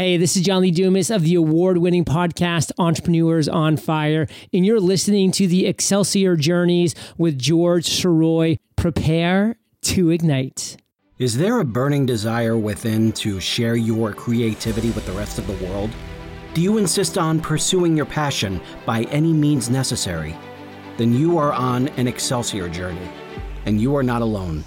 Hey, this is John Lee Dumas of the award winning podcast Entrepreneurs on Fire, and you're listening to the Excelsior Journeys with George Sirois. Prepare to ignite. Is there a burning desire within to share your creativity with the rest of the world? Do you insist on pursuing your passion by any means necessary? Then you are on an Excelsior journey, and you are not alone.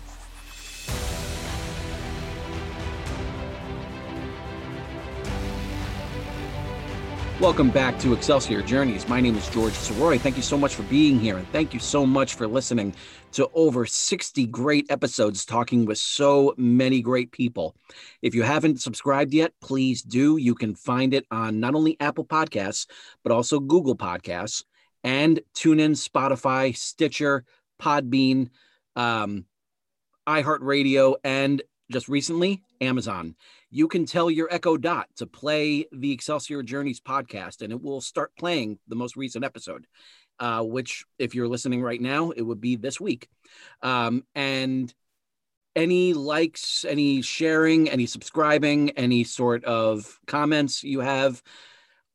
Welcome back to Excelsior Journeys. My name is George Sirois. Thank you so much for being here, and thank you so much for listening to over 60 great episodes talking with so many great people. If you haven't subscribed yet, please do. You can find it on not only Apple Podcasts, but also Google Podcasts and TuneIn, Spotify, Stitcher, Podbean, um, iHeartRadio, and just recently, Amazon you can tell your Echo Dot to play the Excelsior Journeys podcast, and it will start playing the most recent episode, uh, which, if you're listening right now, it would be this week. Um, and any likes, any sharing, any subscribing, any sort of comments you have,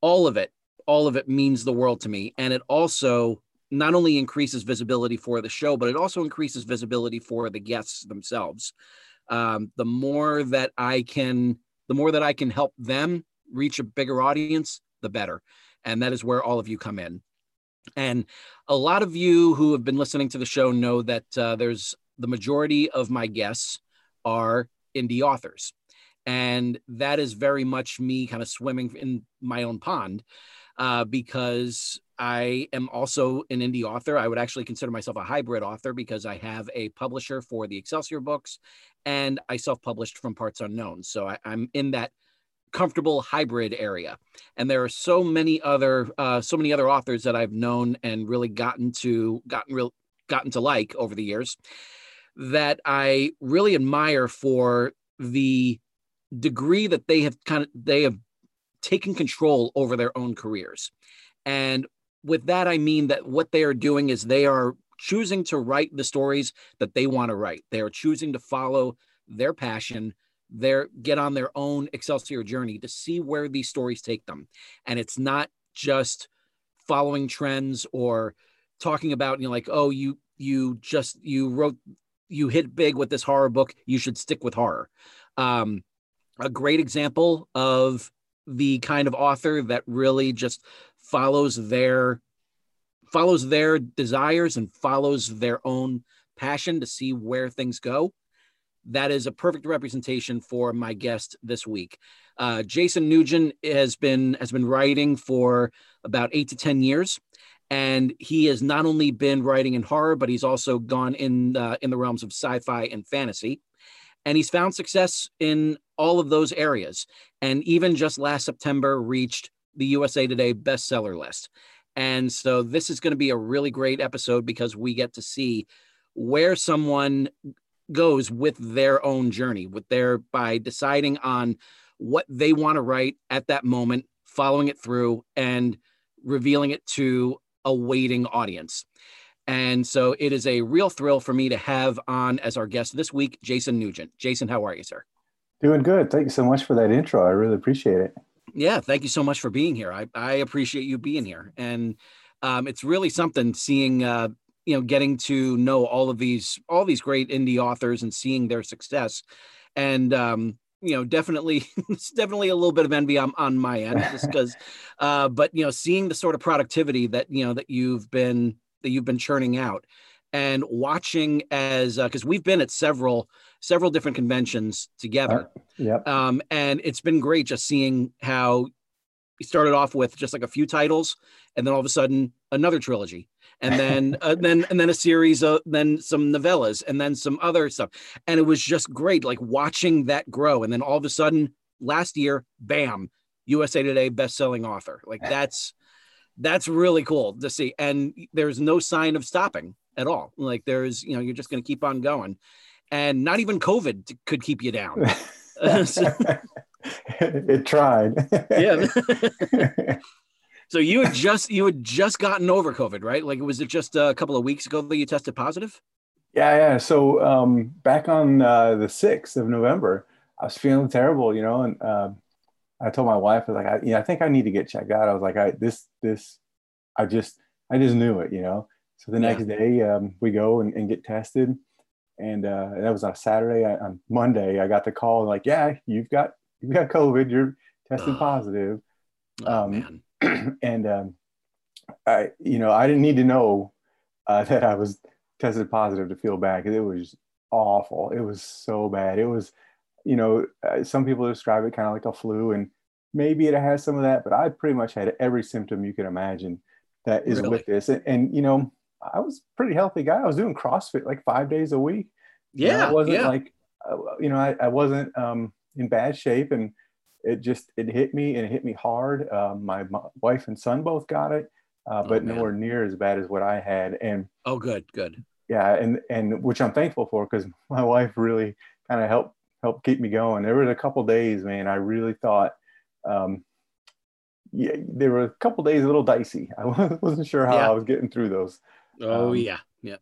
all of it, all of it means the world to me. And it also not only increases visibility for the show, but it also increases visibility for the guests themselves um, the more that I can, the more that I can help them reach a bigger audience, the better. And that is where all of you come in. And a lot of you who have been listening to the show know that uh, there's the majority of my guests are indie authors. And that is very much me kind of swimming in my own pond uh, because I am also an indie author. I would actually consider myself a hybrid author because I have a publisher for the Excelsior books and I self published from Parts Unknown. So I, am in that comfortable hybrid area. And there are so many other uh, so many other authors that I've known and really gotten to gotten real gotten to like over the years that I really admire for the degree that they have kind of they have taken control over their own careers. And with that, I mean that what they are doing is they are choosing to write the stories that they want to write. They are choosing to follow their passion, their get on their own Excelsior journey to see where these stories take them. And it's not just following trends or talking about, you know, like, oh, you you just you wrote you hit big with this horror book, you should stick with horror. Um, a great example of the kind of author that really just follows their follows their desires and follows their own passion to see where things go. That is a perfect representation for my guest this week. Uh, jason nugent has been has been writing for about eight to ten years and he has not only been writing in horror but he's also gone in uh, in the realms of sci-fi and fantasy. And he's found success in all of those areas. And even just last september reached the usa today bestseller list and so this is going to be a really great episode because we get to see where someone goes with their own journey, with their by deciding on what they want to write at that moment, following it through, and revealing it to a waiting audience. And so it is a real thrill for me to have on as our guest this week, Jason Nugent. Jason, how are you, sir? Doing good. Thank you so much for that intro. I really appreciate it. Yeah, thank you so much for being here. I, I appreciate you being here. And um, it's really something seeing, uh, you know, getting to know all of these, all these great indie authors and seeing their success. And, um, you know, definitely, it's definitely a little bit of envy on, on my end just because, uh, but, you know, seeing the sort of productivity that, you know, that you've been, that you've been churning out and watching as, because uh, we've been at several, several different conventions together. Uh, yep. Um, and it's been great just seeing how he started off with just like a few titles, and then all of a sudden another trilogy, and then uh, then and then a series of then some novellas, and then some other stuff, and it was just great, like watching that grow. And then all of a sudden, last year, bam, USA Today best-selling author. Like that's that's really cool to see, and there's no sign of stopping at all. Like there's you know you're just going to keep on going and not even COVID could keep you down. it tried. yeah. so you had just you had just gotten over COVID, right? Like was it just a couple of weeks ago that you tested positive? Yeah, yeah. So um, back on uh, the sixth of November, I was feeling terrible, you know, and uh, I told my wife, I was like, I, you know, I think I need to get checked out. I was like, I this this, I just I just knew it, you know. So the next day, um, we go and, and, get tested, and uh, that was on a Saturday. I, on Monday, I got the call like, yeah, you've got you've got COVID. You're tested oh. positive. Oh, um, man. and um, I, you know, I didn't need to know uh, that I was tested positive to feel bad because it was awful. It was so bad. It was, you know, uh, some people describe it kind of like a flu, and maybe it has some of that, but I pretty much had every symptom you could imagine that is really? with this. And, and, you know, I was pretty healthy guy. I was doing CrossFit like five days a week. Yeah, you know, I wasn't yeah. like, uh, you know, I, I wasn't um, in bad shape, and it just it hit me and it hit me hard. Um, my, my, wife and son both got it, uh, oh, but man. nowhere near as bad as what I had. And oh, good, good. Yeah, and and which I'm thankful for because my wife really kind of helped helped keep me going. There was a couple days, man. I really thought. Um, yeah, there were a couple days a little dicey. I wasn't sure how yeah. I was getting through those. Oh um, yeah, yeah.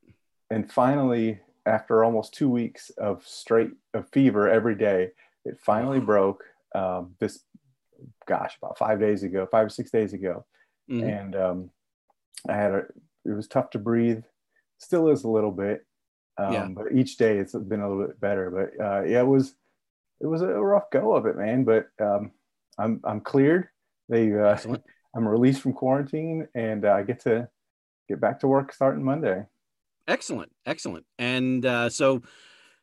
And finally, after almost two weeks of straight of fever every day, it finally broke um, this, gosh, about five days ago, five or six days ago, mm-hmm. and um, I had a. It was tough to breathe, still is a little bit, um, yeah. but each day it's been a little bit better. But uh, yeah, it was it was a rough go of it, man. But um, I'm I'm cleared. They uh, I'm released from quarantine, and uh, I get to get back to work starting Monday. Excellent, excellent. And uh, so,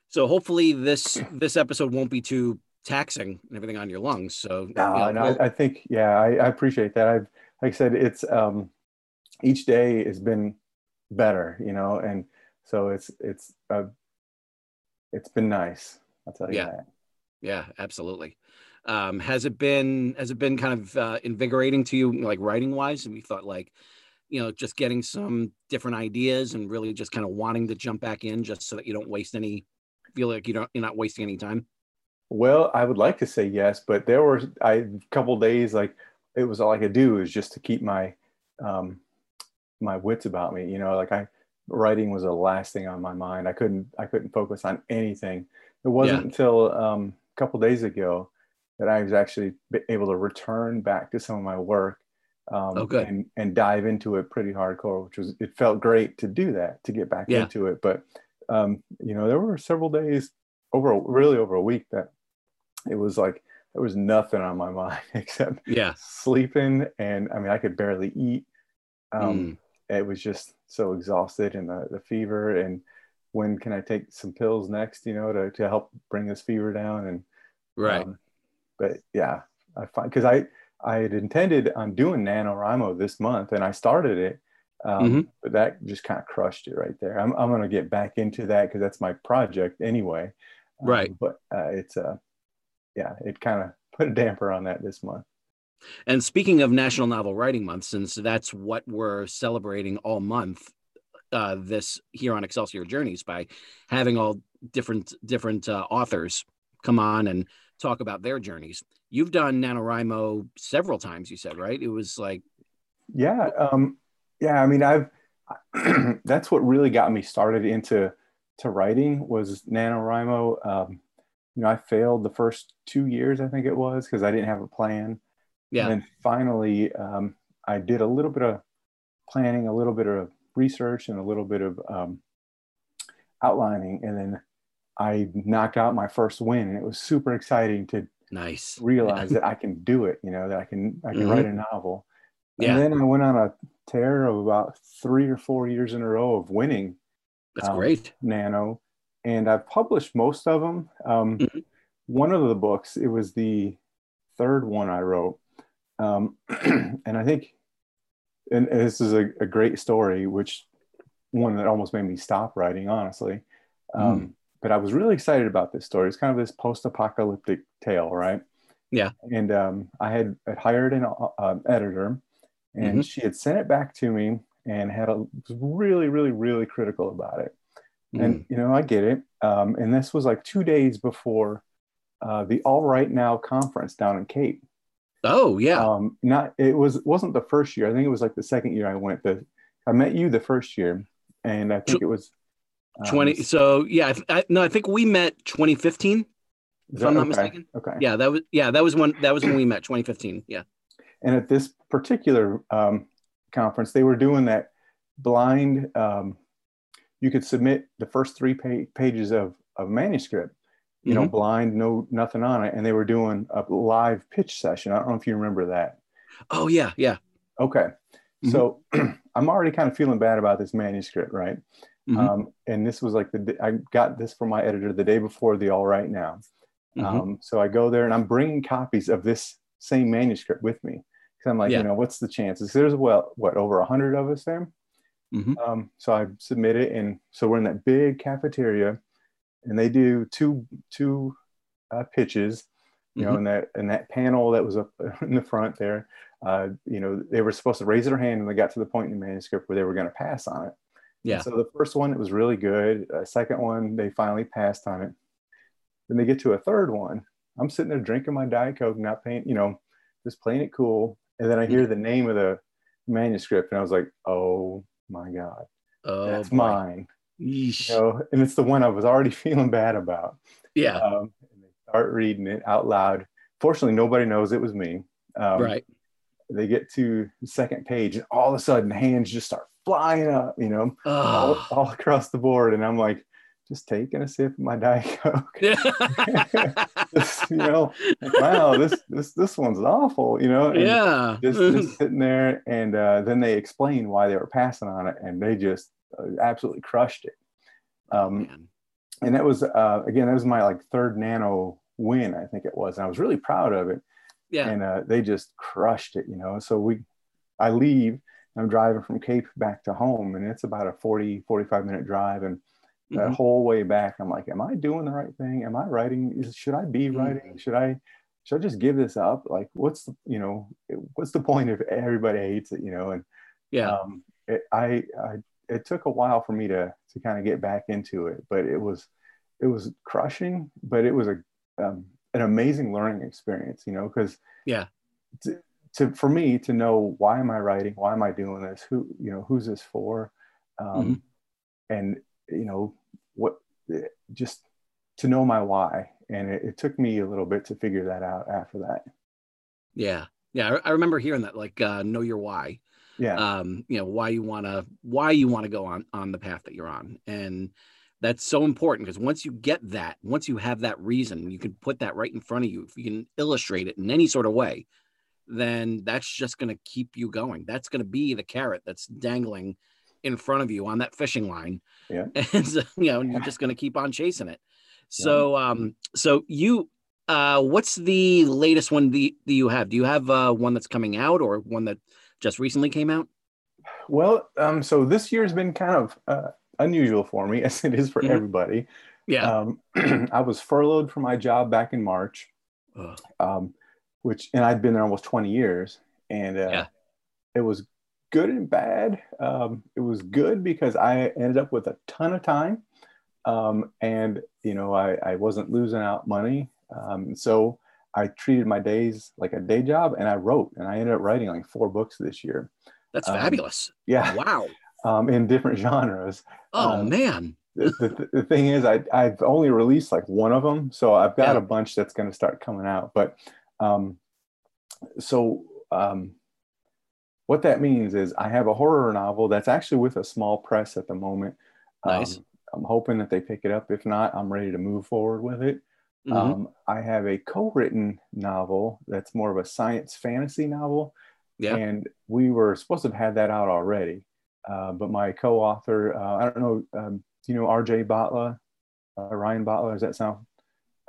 so hopefully this this episode won't be too taxing and everything on your lungs. So no, you know, no, I, I, think yeah, I, I, appreciate that. I've like I said, it's um, each day has been better, you know, and so it's it's uh, it's been nice. I'll tell you yeah. that. Yeah, absolutely. Um, has it been has it been kind of uh, invigorating to you, like writing wise? And we thought like, you know, just getting some different ideas and really just kind of wanting to jump back in, just so that you don't waste any, feel like you don't you're not wasting any time. Well, I would like to say yes, but there were I, a couple days like it was all I could do is just to keep my um, my wits about me. You know, like I writing was the last thing on my mind. I couldn't I couldn't focus on anything. It wasn't yeah. until um, a couple days ago that I was actually able to return back to some of my work um, oh, and and dive into it pretty hardcore. Which was it felt great to do that to get back yeah. into it. But um, you know, there were several days over really over a week that it was like there was nothing on my mind except yeah sleeping and i mean i could barely eat um, mm. it was just so exhausted and the, the fever and when can i take some pills next you know to, to help bring this fever down and right um, but yeah i find because i i had intended on doing nanowrimo this month and i started it um, mm-hmm. but that just kind of crushed it right there i'm, I'm going to get back into that because that's my project anyway right um, but uh, it's uh yeah, it kind of put a damper on that this month. And speaking of National Novel Writing Month, since that's what we're celebrating all month, uh, this here on Excelsior Journeys by having all different different uh, authors come on and talk about their journeys. You've done NaNoWriMo several times, you said, right? It was like, yeah, um, yeah. I mean, I've that's what really got me started into to writing was NaNoWriMo. Um, you know, I failed the first two years, I think it was, because I didn't have a plan. Yeah. And then finally, um, I did a little bit of planning, a little bit of research, and a little bit of um, outlining, and then I knocked out my first win, and it was super exciting to nice realize that I can do it. You know, that I can I can mm-hmm. write a novel. And yeah. then I went on a tear of about three or four years in a row of winning. That's um, great. Nano and I've published most of them. Um, mm-hmm. One of the books, it was the third one I wrote, um, and I think, and, this is a, a, great story, which one that almost made me stop writing, honestly. Um, mm. But I was really excited about this story. It's kind of this post-apocalyptic tale, right? Yeah. And um, I had, had, hired an uh, editor, and mm-hmm. she had sent it back to me and had a was really, really, really critical about it and mm. you know i get it um, and this was like two days before uh, the all write now conference down in cape oh yeah um, not it was wasn't the first year i think it was like the second year i went the i met you the first year and i think it was um, 20 so yeah I, I, no i think we met 2015 if I'm not okay. mistaken. Okay. Yeah, that was yeah that was when that was when we met 2015. Yeah. And at this particular um, conference, they were doing that blind. Um, you could submit the first three pa- pages of of manuscript, you mm-hmm. know, blind, no nothing on it, and they were doing a live pitch session. I don't know if you remember that. Oh yeah, yeah. Okay. Mm-hmm. So I'm already kind of feeling bad about this manuscript, right? Mm-hmm. Um, and this was like the I got this from my editor the day before the All Write Now. Mm-hmm. Um, so I go there and I'm bringing copies of this same manuscript with me because I'm like, yeah. you know, what's the chances? There's well, what over a hundred of us there. Mm-hmm. Um, so I submit it, and so we're in that big cafeteria, and they do two two uh, pitches, you know, mm-hmm. in that in that panel that was up in the front there. Uh, you know, they were supposed to raise their hand when they got to the point in the manuscript where they were going to pass on it. Yeah. And so the first one, it was really good. Uh, second one, they finally passed on it. Then they get to a third one. I'm sitting there drinking my Diet Coke, not paying, you know, just playing it cool. And then I hear the name of the manuscript, and I was like, oh my God, oh, that's boy. mine. Yeesh. You know, and it's the one I was already feeling bad about. Yeah. Um, and they start reading it out loud. Fortunately, nobody knows it was me. Um, right. They get to the second page, and all of a sudden, hands just start flying up, you know, all, all, across the board. And I'm like, just taking a sip of my Diet Coke. just, you know, like, wow, this this this one's awful, you know. And yeah. Just, just sitting there, and uh, then they explain why they were passing on it, and they just uh, absolutely crushed it. Um, and that was uh, again, that was my like third nano win, I think it was, and I was really proud of it. Yeah. And uh, they just crushed it, you know. So we, I leave I'm driving from Cape back to home and it's about a 40, 45 minute drive. And that mm-hmm. whole way back, I'm like, am I doing the right thing? Am I writing? Should I be mm-hmm. writing? Should I, should I just give this up? Like, what's the, you know, what's the point if everybody hates it, you know? And yeah, um, it, I, I, it took a while for me to, to kind of get back into it, but it was, it was crushing, but it was a, um, an amazing learning experience, you know, because yeah, to for me to know why am I writing, why am I doing this, who you know who's this for, um, mm-hmm. and you know what, just to know my why, and it, it, took me a little bit to figure that out after that. Yeah, yeah, I, I remember hearing that, like uh, know your why. Yeah, um, you know why you want to why you want to go on on the path that you're on, and that's so important because once you get that, once you have that reason, you can put that right in front of you. If you can illustrate it in any sort of way, then that's just going to keep you going. That's going to be the carrot that's dangling in front of you on that fishing line. Yeah. And so, you know, you're just going to keep on chasing it. So, yeah. um, so you, uh, what's the latest one that you have? Do you have uh, one that's coming out or one that just recently came out? Well, um, so this year's been kind of uh, unusual for me, as it is for mm-hmm. everybody. Yeah. Um, I was furloughed from my job back in March. Um, which and I'd been there almost 20 years, and uh, yeah. it was good and bad. Um, it was good because I ended up with a ton of time, um, and you know I, I wasn't losing out money. Um, so I treated my days like a day job, and I wrote, and I ended up writing like four books this year. That's um, fabulous. Yeah. Wow. Um, in different genres. Oh um, man. the, the, the, thing is, I, I've only released like one of them, so I've got yeah. a bunch that's going to start coming out. But um, so um, what that means is I have a horror novel that's actually with a small press at the moment. Nice. Um, I'm hoping that they pick it up. If not, I'm ready to move forward with it. Mm-hmm. Um, I have a co-written novel that's more of a science fantasy novel. Yeah. And we were supposed to have had that out already. Uh, but my co-author, uh, I don't know, um, do you know R.J. Batla, uh, Ryan Batla? Does that sound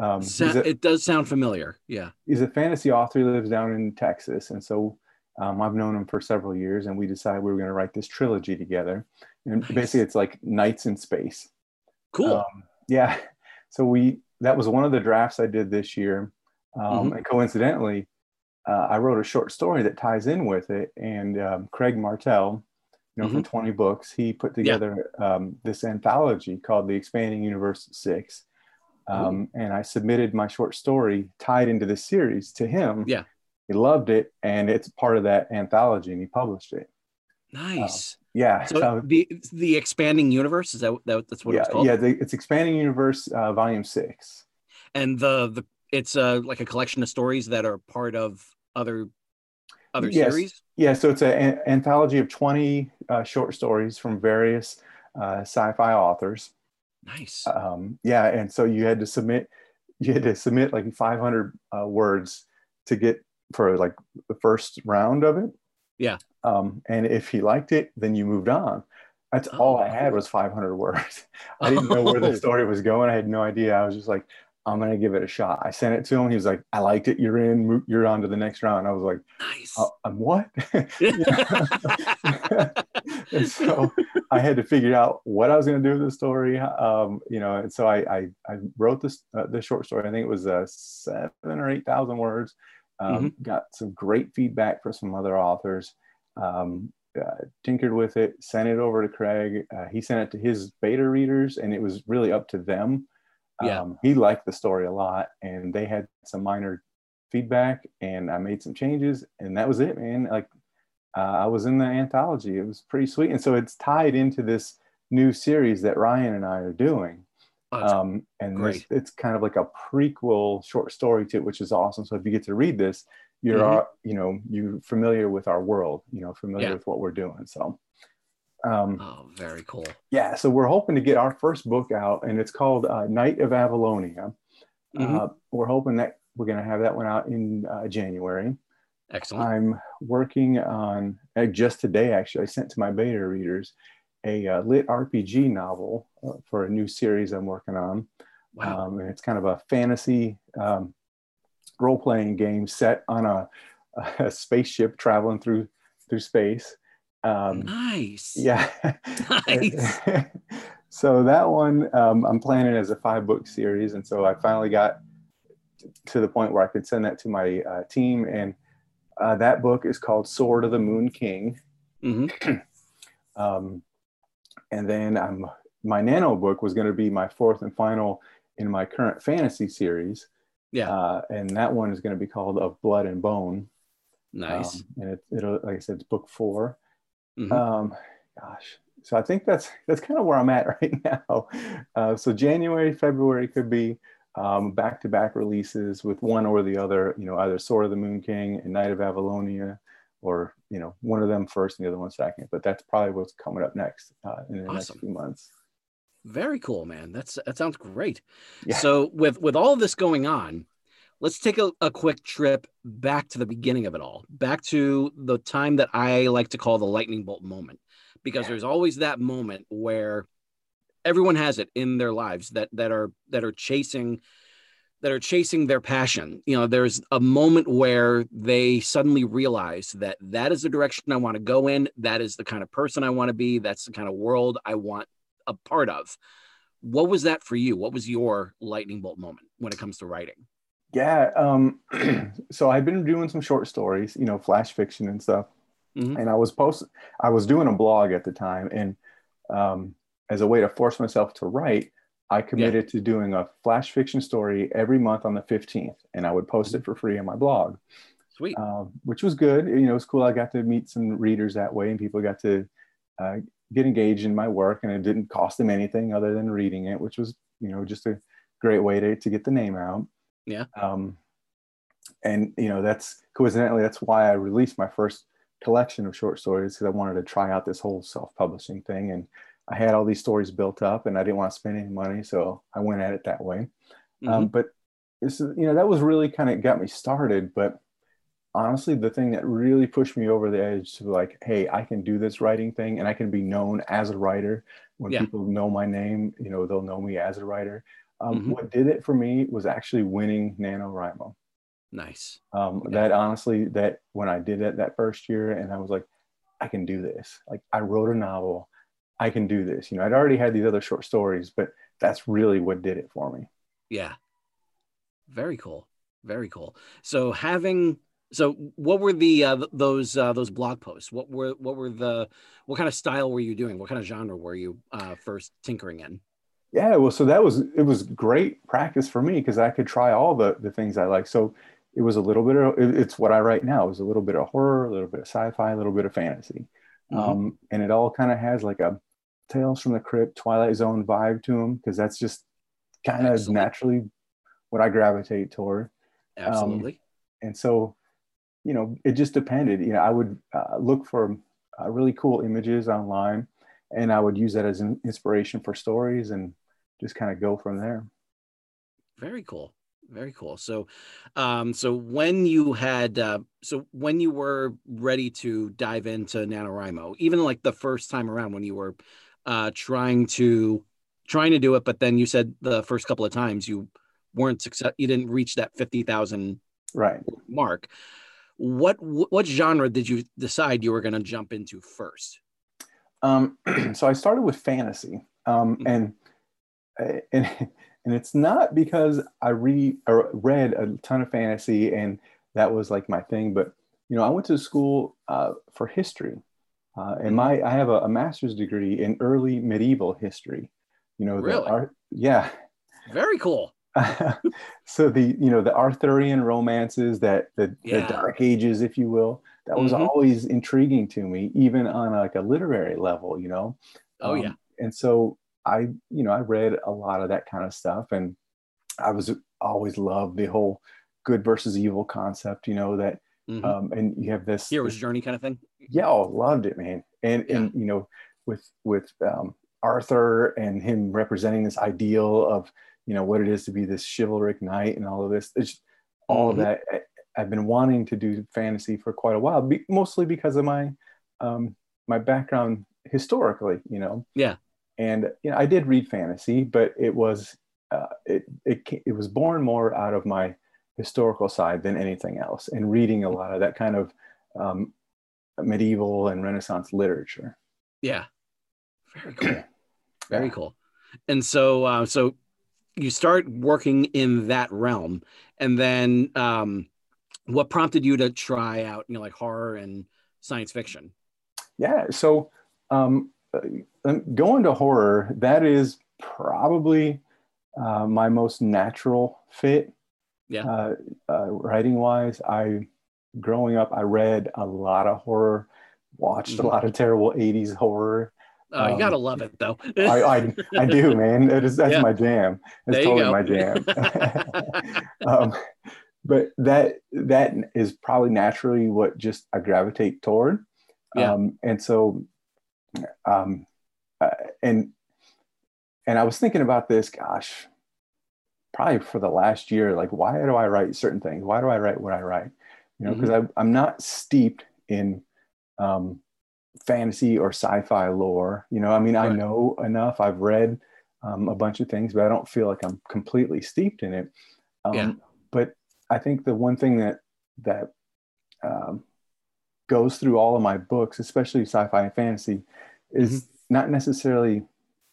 um, a, it does sound familiar. Yeah. He's a fantasy author. He lives down in Texas. And so um, I've known him for several years and we decided we were going to write this trilogy together. And nice. basically it's like Knights in Space. Cool. Um, yeah. So we, that was one of the drafts I did this year. Um, mm-hmm. And coincidentally, uh, I wrote a short story that ties in with it. And um, Craig Martelle, you know, mm-hmm. from 20 books, he put together yeah. Um, this anthology called The Expanding Universe Six um, and I submitted my short story tied into this series to him. Yeah, he loved it, and it's part of that anthology, and he published it. Nice. Uh, yeah. So, so, the the expanding universe is that, that that's what yeah, it's called? Yeah, the, it's expanding universe uh, volume six. and the the it's uh like a collection of stories that are part of other other Yes. series. Yeah, so it's an anthology of 20 uh, short stories from various uh, sci-fi authors. Nice. Um, yeah, and so you had to submit, you had to submit like 500 uh, words to get for like the first round of it. Yeah. Um, and if he liked it, then you moved on. That's all I had Oh. was 500 words. I didn't know where the Oh. story was going. I had no idea. I was just like, I'm gonna give it a shot. I sent it to him. He was like, I liked it. You're in. You're on to the next round. I was like, nice. uh, I'm what? and so I had to figure out what I was going to do with the story. Um, you know, and so I I, I wrote this uh, this short story. I think it was uh, seven or eight thousand words. Um, Got some great feedback from some other authors. Um, uh, tinkered with it, sent it over to Craig. Uh, he sent it to his beta readers, and it was really up to them. Yeah. Um, he liked the story a lot, and they had some minor feedback, and I made some changes, and that was it, man. Like uh, I was in the anthology. It was pretty sweet, and so it's tied into this new series that Ryan and I are doing. Oh, Um, and this, it's kind of like a prequel short story to it, which is awesome. So if you get to read this, you're Mhm. uh, you know you're familiar with our world, you know, familiar Yeah. with what we're doing. So. Um, oh, very cool. yeah, so we're hoping to get our first book out, and it's called uh, Knight of Avalonia. Mhm. Uh, we're hoping that we're going to have that one out in uh, January. Excellent. I'm working on uh, just today. Actually, I sent to my beta readers a uh, lit RPG novel uh, for a new series I'm working on. wow. Um, and it's kind of a fantasy um, role-playing game set on a, a spaceship traveling through through space. Um, nice. yeah. Nice. so that one um, I'm planning as a five book series, and so I finally got to the point where I could send that to my uh, team, and uh, that book is called Sword of the Moon King. Mm-hmm. Um, and then I'm my nano book was going to be my fourth and final in my current fantasy series, Yeah. uh, and that one is going to be called Of Blood and Bone. nice. Um, and it, it'll, like I said, it's book 4 Mhm. Um, gosh, so I think that's that's kind of where I'm at right now. Uh, so January, February could be um, back-to-back releases with one or the other. You know, either Sword of the Moon King and Knight of Avalonia, or you know, one of them first and the other one second. But that's probably what's coming up next uh, in the Awesome. next few months. Very cool, man. That's that sounds great. Yeah. So with with all this going on, let's take a, a quick trip back to the beginning of it all, back to the time that I like to call the lightning bolt moment, because Yeah. there's always that moment where everyone has it in their lives that that are that are chasing that are chasing their passion. You know, there's a moment where they suddenly realize that that is the direction I want to go in. That is the kind of person I want to be. That's the kind of world I want a part of. What was that for you? What was your lightning bolt moment when it comes to writing? Yeah. Um, so I've been doing some short stories, you know, flash fiction and stuff. Mhm. And I was post, I was doing a blog at the time, and um, as a way to force myself to write, I committed to doing a flash fiction story every month on the 15th, and I would post it for free on my blog, Sweet. um, which was good. You know, it was cool. I got to meet some readers that way, and people got to uh, get engaged in my work, and it didn't cost them anything other than reading it, which was, you know, just a great way to, to get the name out. Yeah. Um, and you know, that's coincidentally that's why I released my first collection of short stories because I wanted to try out this whole self-publishing thing, and I had all these stories built up, and I didn't want to spend any money, so I went at it that way. Um, but this is, you know, that was really kind of got me started. But honestly, the thing that really pushed me over the edge to like, hey, I can do this writing thing, and I can be known as a writer. When Yeah. people know my name, you know, they'll know me as a writer. Um, Mhm. What did it for me was actually winning NaNoWriMo nice. um, Okay. that honestly that when i did it that first year and i was like i can do this like i wrote a novel i can do this you know i'd already had these other short stories but that's really what did it for me Yeah. Very cool. Very cool. So having so what were the uh, those uh, those blog posts? What were what were the what kind of style were you doing? What kind of genre were you uh, first tinkering in? Yeah well so that was it was great practice for me because i could try all the the things i like so it was a little bit of it- it's what i write now it was a little bit of horror a little bit of sci-fi a little bit of fantasy Mhm. um, and it all kind of has like a tales from the crypt twilight zone vibe to them because that's just kind of naturally what I gravitate toward. Absolutely. Um, and so, you know, it just depended. You know, I would uh, look for uh, really cool images online, and I would use that as an inspiration for stories, and just kind of go from there. Very cool. Very cool. So, um, so when you had, uh, so when you were ready to dive into NaNoWriMo, even like the first time around when you were uh, trying to trying to do it, but then you said the first couple of times you weren't success, you didn't reach that fifty thousand right mark. What what genre did you decide you were going to jump into first? Um, so I started with fantasy, um, mm-hmm. and and and it's not because I read or read a ton of fantasy and that was like my thing, but you know I went to school uh, for history, uh, and my I have a, a, master's degree in early medieval history. You know, really? Ar- yeah, very cool. so the you know the Arthurian romances that the, yeah. the Dark Ages, if you will, that was mm-hmm. always intriguing to me, even on like a literary level. You know. Oh um, yeah. And so I, you know, I read a lot of that kind of stuff, and I was always loved the whole good versus evil concept. You know that, mm-hmm. um, and you have this hero's journey kind of thing. Yeah, oh, loved it, man. And yeah. and you know, with with um, Arthur and him representing this ideal of you know what it is to be this chivalric knight and all of this. It's all mm-hmm. of that. I've been wanting to do fantasy for quite a while, be, mostly because of my um, my background historically. You know. Yeah and you know, I did read fantasy, but it was uh, it, it it was born more out of my historical side than anything else, and reading a lot of that kind of um, medieval and Renaissance literature. Yeah, very cool, very yeah. cool. And so, uh, so you start working in that realm, and then um, what prompted you to try out, you know, like horror and science fiction? Yeah, so um, going to horror, that is probably uh, my most natural fit. Yeah. Uh, uh, writing wise, I growing up, I read a lot of horror, watched mm-hmm. a lot of terrible '80s horror. Oh, you gotta um, love it though. I, I, I do, man. It is that's yeah. my jam. It's totally my jam. um, but that that is probably naturally what just I gravitate toward. Yeah. Um, and so um, uh, and and I was thinking about this, gosh, probably for the last year, like why do I write certain things? Why do I write what I write? You know, because mm-hmm. I'm not steeped in um, fantasy or sci-fi lore. You know, I mean, right. I know enough. I've read um, a bunch of things, but I don't feel like I'm completely steeped in it. Um, yeah. But I think the one thing that that um, goes through all of my books, especially sci-fi and fantasy, is mm-hmm. not necessarily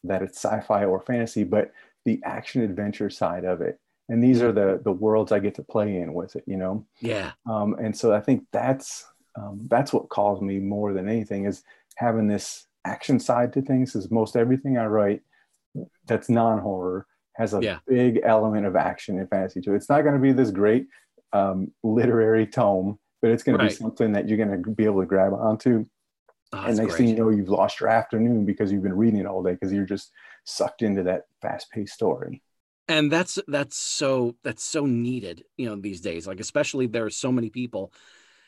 that it's sci-fi or fantasy, but the action adventure side of it. And these are the the worlds I get to play in with it, you know. Yeah. Um, and so I think that's um, that's what calls me more than anything is having this action side to things. Is most everything I write that's non-horror has a yeah. big element of action and fantasy to it. It's not going to be this great um, literary tome, but it's going right. to be something that you're going to be able to grab onto Oh, and next great. thing you know, you've lost your afternoon because you've been reading it all day because you're just sucked into that fast-paced story. And that's that's so that's so needed, you know, these days. Like especially there are so many people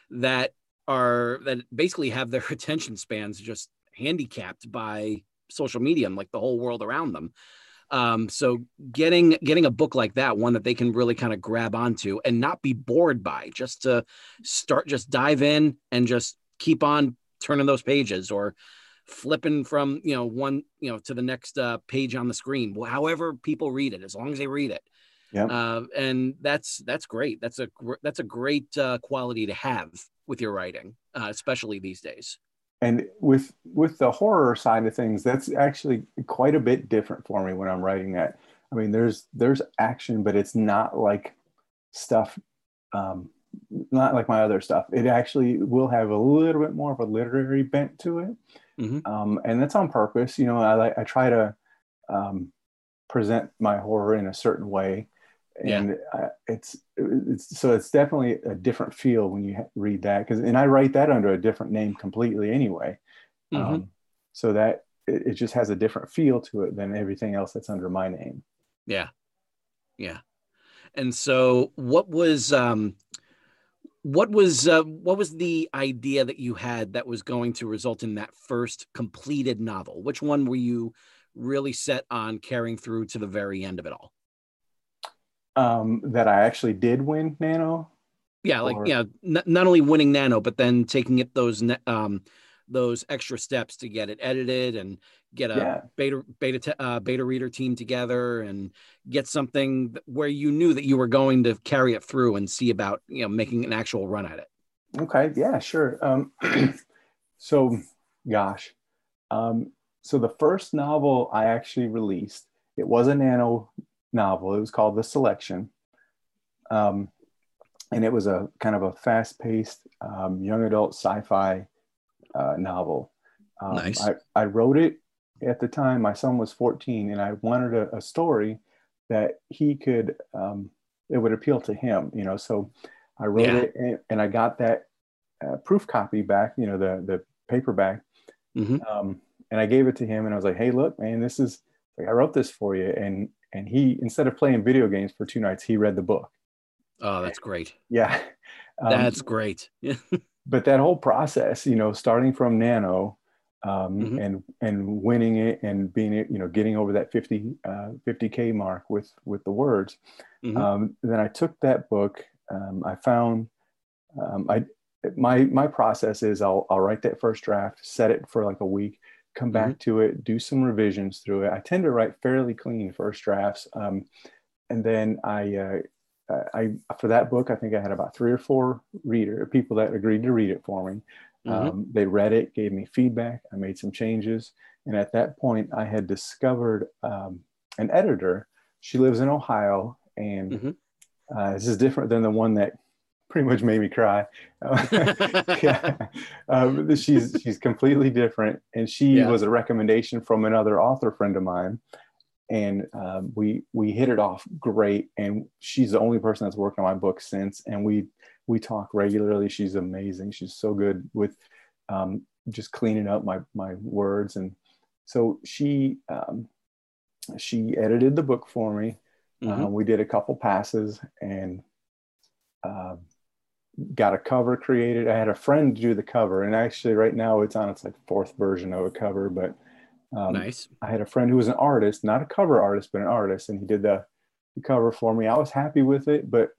that are that basically have their attention spans just handicapped by social media and like the whole world around them. Um, so getting getting a book like that, one that they can really kind of grab onto and not be bored by, just to start, just dive in and just keep on turning those pages or flipping from you know one you know to the next uh, page on the screen. However people read it as long as they read it. Yeah uh, and that's that's great. That's a that's a great uh, quality to have with your writing uh, especially these days and with with the horror side of things that's actually quite a bit different for me when i'm writing that i mean there's there's action but it's not like stuff um, not like my other stuff. It actually will have a little bit more of a literary bent to it, mm-hmm. um, and that's on purpose. You know, I I try to um, present my horror in a certain way, and yeah. I, it's it's so it's definitely a different feel when you read that because and I write that under a different name completely anyway, mm-hmm. um, so that it, it just has a different feel to it than everything else that's under my name. Yeah, yeah And so, what was um, what was uh, what was the idea that you had that was going to result in that first completed novel? Which one were you really set on carrying through to the very end of it all? Um, that I actually did win Nano. Yeah, like or... yeah, n- not only winning Nano, but then taking it those ne- um, those extra steps to get it edited and get a yeah. beta beta te- uh, beta reader team together and get something where you knew that you were going to carry it through and see about you know making an actual run at it. Okay, yeah, sure. Um, so, gosh, um, so the first novel I actually released, it was a nano novel. It was called The Selection. Um, and it was a kind of a fast-paced um, young adult sci-fi uh, novel. Um, nice. I, I wrote it at the time. My son was 14, and I wanted a, a story that he could um, it would appeal to him. You know, so I wrote yeah. it, and, and, I got that uh, proof copy back. You know, the the paperback. Mm-hmm. Um, and I gave it to him, and I was like, "Hey, look, man, this is like I wrote this for you." And and he instead of playing video games for two nights, he read the book. Oh, that's great. Yeah, um, that's great. but that whole process, you know, starting from Nano um, mm-hmm. and and winning it and being you know getting over that 50 uh, 50k mark with with the words, mm-hmm. um, then I took that book. Um, I found um, I my my process is I'll I'll write that first draft, set it for like a week, come back mm-hmm. to it, do some revisions through it. I tend to write fairly clean first drafts, um, and then I, uh, I for that book I think I had about three or four reader people that agreed to read it for me. Mm-hmm. Um, they read it, gave me feedback. I made some changes, and at that point I had discovered um, an editor. She lives in Ohio, and mm-hmm. uh, this is different than the one that pretty much made me cry. yeah. Um, she's she's completely different, and she yeah. was a recommendation from another author friend of mine, and um, we we hit it off great. And she's the only person that's worked on my book since, and we we talk regularly. She's amazing. She's so good with um, just cleaning up my my words, and so she um, she edited the book for me. Mm-hmm. Uh, we did a couple passes, and uh, got a cover created. I had a friend do the cover, and actually, right now it's on its like fourth version of a cover. But um, nice. I had a friend who was an artist, not a cover artist, but an artist, and he did the, the cover for me. I was happy with it, but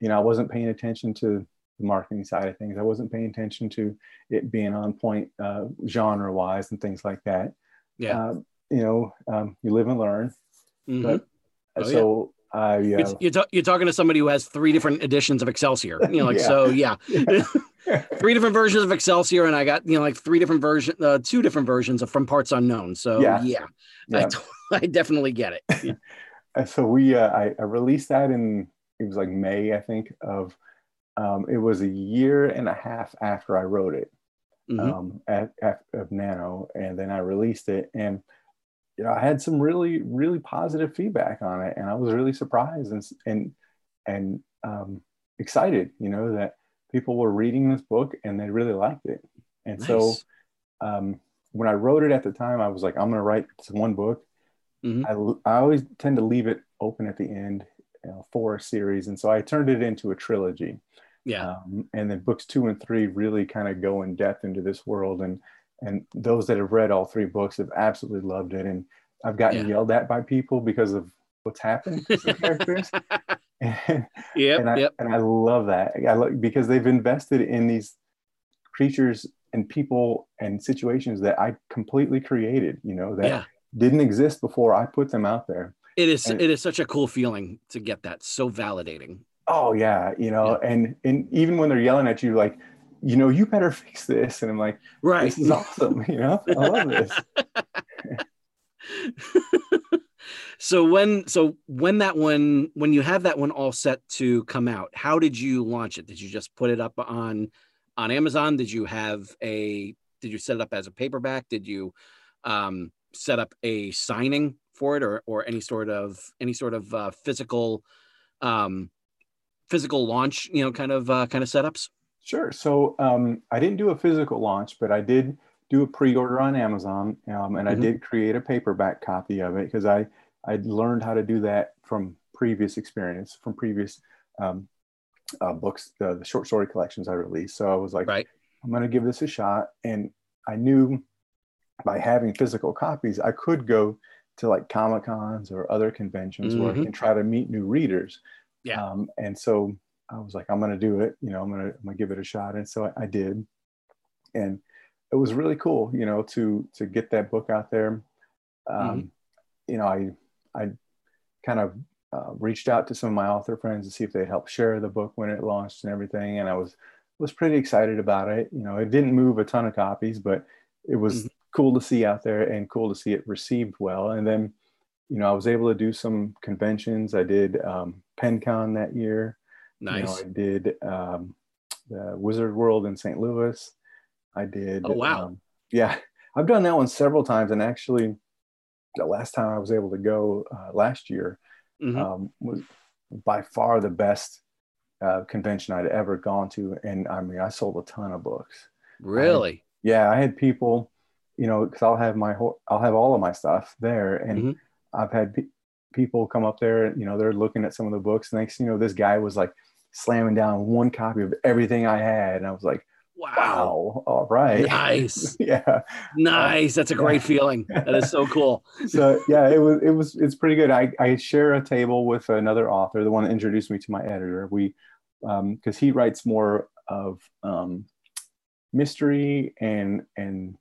you know, I wasn't paying attention to the marketing side of things. I wasn't paying attention to it being on point uh, genre wise and things like that. Yeah. Uh, you know, um, you live and learn. Mm-hmm. But oh, so uh, yeah. You're, you're, you're, talking to somebody who has three different editions of Excelsior. You know, like, yeah. so yeah. three different versions of Excelsior, and I got, you know, like three different versions, uh, two different versions of From Parts Unknown. So yeah, yeah, yeah. I, I definitely get it. So we, uh, I, I released that in, it was like May, I think, of, um, it was a year and a half after I wrote it mm-hmm. um, at, at, of Nano, and then I released it. And, you know, I had some really, really positive feedback on it, and I was really surprised and and and um, excited. You know that people were reading this book and they really liked it. And nice. so, um, when I wrote it at the time, I was like, I'm going to write one book. Mm-hmm. I, I always tend to leave it open at the end you know, for a series, and so I turned it into a trilogy. Yeah. Um, and then books two and three really kind of go in depth into this world and and those that have read all three books have absolutely loved it and i've gotten yeah. yelled at by people because of what's happened to the characters and, yep, and, I, yep. and I love that I like, because they've invested in these creatures and people and situations that i completely created you know that yeah. didn't exist before i put them out there it is and, it is such a cool feeling to get that so validating oh yeah you know yeah. and and even when they're yelling at you like you know, you better fix this. And I'm like, right, this is awesome. You know, I love this. so when so when that one when you have that one all set to come out how did you launch it did you just put it up on on amazon did you have a did you set it up as a paperback did you um, set up a signing for it or or any sort of any sort of uh, physical um, physical launch you know kind of uh, kind of setups Sure. So um, I didn't do a physical launch, but I did do a pre-order on Amazon, um, and mm-hmm. I did create a paperback copy of it because I I learned how to do that from previous experience from previous um, uh, books, the, the, short story collections I released. So I was like, right. I'm going to give this a shot. And I knew by having physical copies, I could go to like Comic Cons or other conventions mm-hmm. where I mm-hmm. can try to meet new readers. Yeah. Um, and so I was like, I'm going to do it. You know, I'm going to I'm gonna give it a shot. And so I, I, did. And it was really cool, you know, to to get that book out there. Um, mm-hmm. You know, I I kind of uh, reached out to some of my author friends to see if they'd help share the book when it launched and everything. And I was was pretty excited about it. You know, it didn't move a ton of copies, but it was mm-hmm. cool to see out there and cool to see it received well. And then, you know, I was able to do some conventions. I did um, PenCon that year. Nice. You know, I did um, the Wizard World in St. Louis. I did. Oh wow! Um, yeah, I've done that one several times, and actually, the last time I was able to go uh, last year mm-hmm. um, was by far the best uh, convention I'd ever gone to, and I mean, I sold a ton of books. Really? I, yeah, I had people, you know, because I'll have my whole, I'll have all of my stuff there, and mm-hmm. I've had pe- people come up there, and, you know, they're looking at some of the books. Next, you know, this guy was like slamming down one copy of everything I had, and I was like, Wow. wow. All right. Nice. yeah. Nice. That's a great feeling. That is so cool. so yeah, it was it was it's pretty good. I, I share a table with another author, the one that introduced me to my editor. We um because he writes more of um mystery and and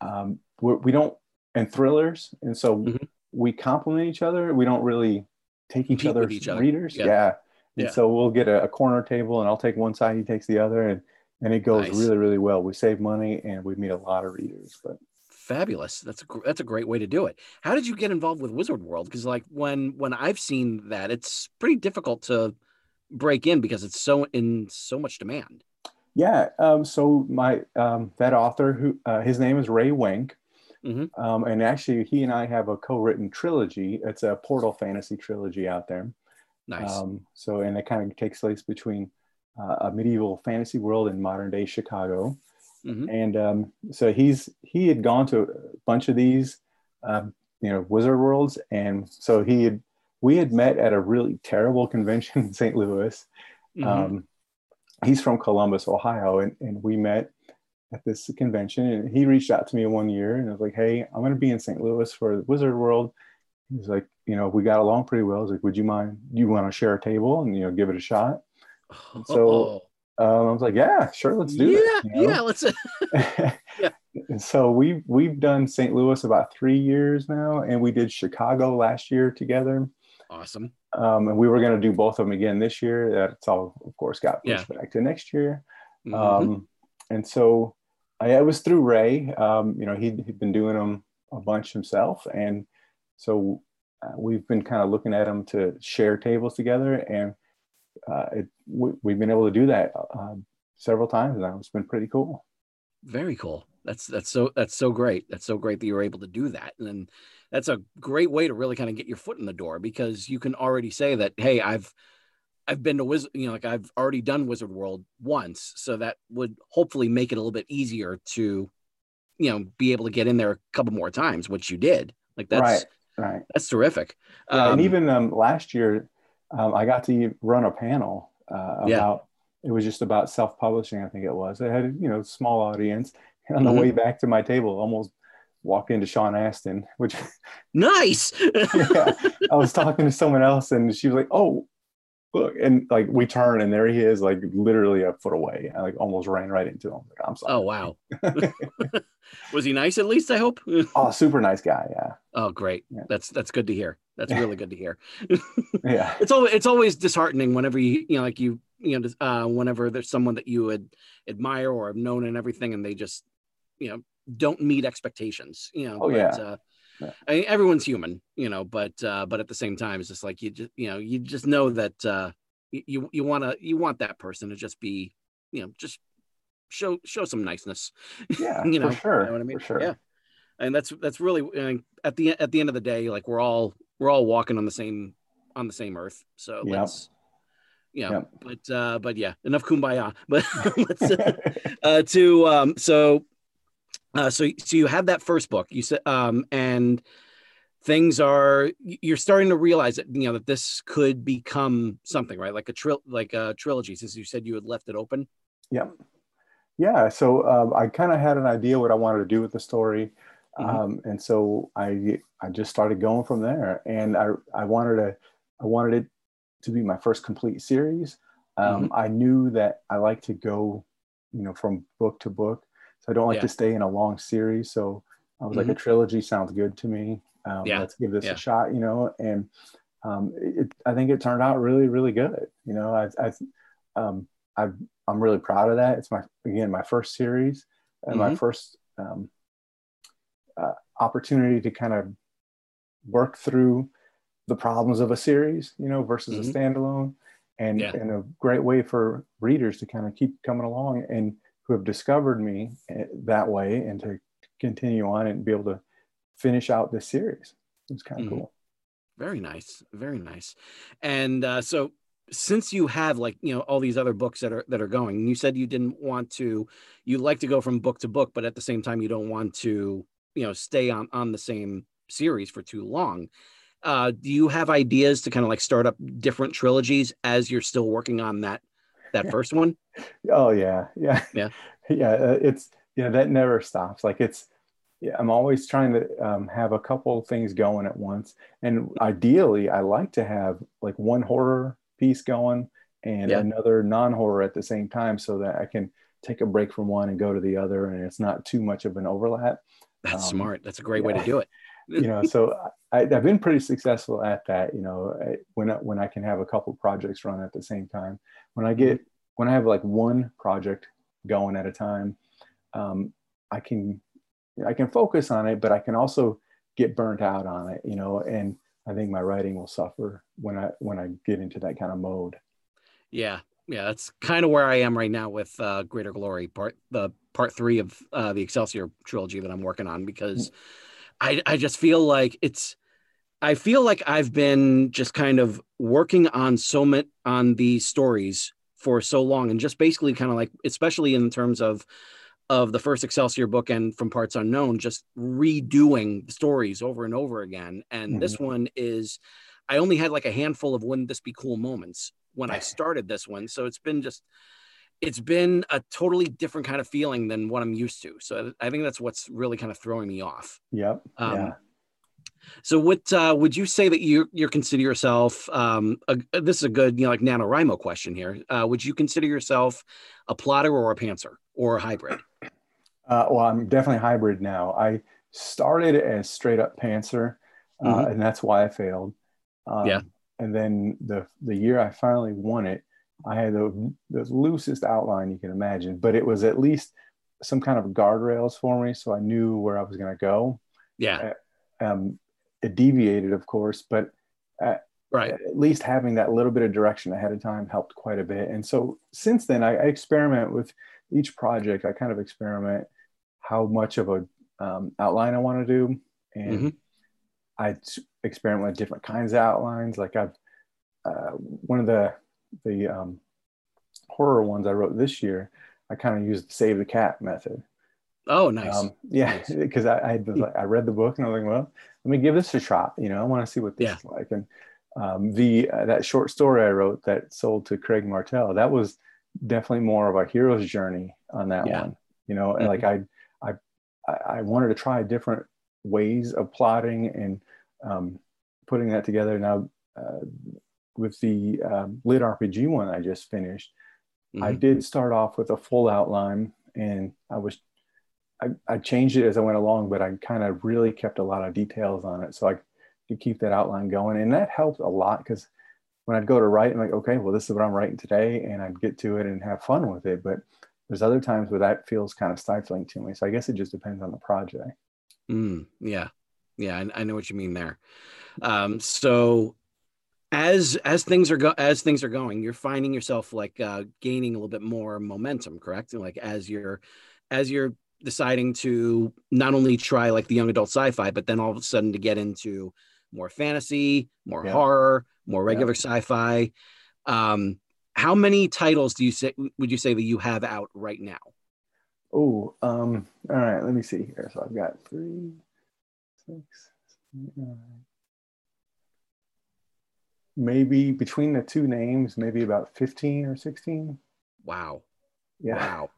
um we're, we don't and thrillers. And so mm-hmm. we complement each other. We don't really take each other's each other. readers. Yeah. yeah. And yeah. so we'll get a, a corner table and I'll take one side, he takes the other. And and it goes nice. really really well we save money and we meet a lot of readers but fabulous that's a that's a great way to do it how did you get involved with wizard world because like when when i've seen that it's pretty difficult to break in because it's so in so much demand yeah um, so my um, that author who uh, his name is ray wenck mm-hmm. um, and actually he and i have a co-written trilogy it's a portal fantasy trilogy out there nice um, so and it kind of takes place between uh, a medieval fantasy world in modern day Chicago. Mm-hmm. And um, so he's he had gone to a bunch of these, um, you know, wizard worlds, and so he had we had met at a really terrible convention in St. Louis. Mm-hmm. Um, he's from Columbus, Ohio, and, and we met at this convention. And he reached out to me one year and I was like, "Hey, I'm going to be in St. Louis for Wizard World." He's like, "You know, we got along pretty well." Was like, "Would you mind? You want to share a table and you know give it a shot?" so um, I was like, yeah, sure, let's do yeah, it. You know? Yeah, let's. yeah. So we we've done St. Louis about three years now, and we did Chicago last year together. Awesome. Um, and we were going to do both of them again this year. That's all, of course, got pushed yeah. back to next year. Mm-hmm. Um, and so I, it was through Ray. Um, you know, he'd, he'd been doing them a bunch himself, and so uh, we've been kind of looking at them to share tables together. And uh, it, we, have been able to do that uh, several times now. It's been pretty cool. Very cool. That's that's so that's so great. That's so great that you're able to do that, and that's a great way to really kind of get your foot in the door because you can already say that, hey, I've I've been to Wizard, you know, like I've already done Wizard World once, so that would hopefully make it a little bit easier to, you know, be able to get in there a couple more times, which you did. Like that's right, right. That's terrific. Yeah, um, and even um, last year, um, I got to run a panel uh, about yeah. it was just about self-publishing. I think it was. It had you know small audience. And on the mm-hmm. way back to my table, almost walked into Sean Astin, which nice. yeah, I was talking to someone else, and she was like, "Oh, look!" And like we turn, and there he is, like literally a foot away. I like almost ran right into him. Like, I'm sorry. Oh wow. was he nice? At least I hope. oh, super nice guy. Yeah. Oh, great. Yeah. That's that's good to hear. That's really good to hear. yeah. It's always it's always disheartening whenever you you know like you you know uh, whenever there's someone that you would admire or have known and everything, and they just you know don't meet expectations. You know. Oh but, yeah. Uh, yeah. I mean, everyone's human, you know, but uh, but at the same time, it's just like you just you know you just know that uh, you you want to you want that person to just be you know just show show some niceness. Yeah, you know, for sure. You know what I mean? For sure. Yeah, and that's that's really I mean, at the at the end of the day, like we're all we're all walking on the same on the same earth. So yep. let's yeah, yep. but uh, but yeah, enough kumbaya. But let's uh, uh, to um, so uh, so so you have that first book you said um, and things are you're starting to realize that you know that this could become something right like a tril like a trilogy since you said you had left it open yeah yeah so um, i kind of had an idea what i wanted to do with the story mm-hmm. um, and so i i just started going from there and i i wanted to i wanted it to be my first complete series um, mm-hmm. i knew that i like to go you know from book to book so i don't like yeah. to stay in a long series so i was mm-hmm. like a trilogy sounds good to me um, yeah. let's give this yeah. a shot you know and um, it, i think it turned out really really good you know i i um, i i'm really proud of that it's my again my first series and mm-hmm. my first um, uh, opportunity to kind of work through the problems of a series you know versus mm-hmm. a standalone and yeah. and a great way for readers to kind of keep coming along and who have discovered me eh, that way and to continue on and be able to finish out this series. It's kind of mm-hmm. cool. Very nice, very nice. And uh, so, since you have like you know all these other books that are that are going, and you said you didn't want to, you like to go from book to book, but at the same time you don't want to you know stay on on the same series for too long. Uh, do you have ideas to kind of like start up different trilogies as you're still working on that that first one? Oh yeah, yeah, yeah, yeah. Uh, it's yeah, that never stops. Like it's yeah, I'm always trying to um, have a couple things going at once. And ideally, I like to have like one horror piece going and yeah. another non horror at the same time so that I can take a break from one and go to the other and it's not too much of an overlap. That's um, smart. That's a great yeah. way to do it. You know, so I, have been pretty successful at that. You know, when when I can have a couple projects run at the same time. When I get when I have like one project going at a time, um, I can I can focus on it, but I can also get burnt out on it, you know, and I think my writing will suffer when I when I get into that kind of mode. Yeah. Yeah, that's kind of where I am right now with uh, Greater Glory, part the part three of uh, the Excelsior trilogy that I'm working on because I I just feel like it's I feel like I've been just kind of working on so many on these stories for so long and just basically kind of like especially in terms of of the first Excelsior book and from Parts Unknown, just redoing stories over and over again. And mm-hmm. this one is, I only had like a handful of wouldn't this be cool moments when I started this one. So it's been just, it's been a totally different kind of feeling than what I'm used to. So I think that's what's really kind of throwing me off. Yep. Um, yeah. So, what uh, would you say that you you consider yourself? Um, a, this is a good, you know, like NaNoWriMo question here. Uh, would you consider yourself a plotter or a pantser or a hybrid? Uh, well, I'm definitely hybrid now. I started as straight up pantser, uh, mm-hmm. and that's why I failed. Um, yeah. And then the the year I finally won it, I had the, the loosest outline you can imagine, but it was at least some kind of guardrails for me, so I knew where I was going to go. Yeah. Uh, um, it deviated, of course, but at, right. at least having that little bit of direction ahead of time helped quite a bit. And so since then, I, I experiment with each project. I kind of experiment how much of a um, outline I want to do, and mm-hmm. I experiment with different kinds of outlines. Like I've uh, one of the the um, horror ones I wrote this year, I kind of used the save the cat method. Oh, nice. Um, yeah, because nice. I I, like, I read the book and I was like, well, let me give this a shot. You know, I want to see what this yeah. is like. And um, the uh, that short story I wrote that sold to Craig Martelle, that was definitely more of a hero's journey on that yeah. one. You know, and mm-hmm. like I I I wanted to try different ways of plotting and um, putting that together. Now uh, with the um, lit RPG one I just finished, mm-hmm. I did start off with a full outline, and I was I, I changed it as I went along, but I kind of really kept a lot of details on it so I could keep that outline going, and that helped a lot because when I'd go to write, I'm like, okay, well, this is what I'm writing today, and I'd get to it and have fun with it. But there's other times where that feels kind of stifling to me. So I guess it just depends on the project. Mm, yeah, yeah, I, I, know what you mean there. Um, so as as things are go as things are going, you're finding yourself like uh, gaining a little bit more momentum, correct? Like as you're as you're deciding to not only try like the young adult sci-fi, but then all of a sudden to get into more fantasy, more yeah. horror, more regular yeah. sci-fi. Um, how many titles do you say would you say that you have out right now? Oh, um, all right. Let me see here. So I've got three, six, maybe between the two names, maybe about 15 or 16. Wow. Yeah. Wow.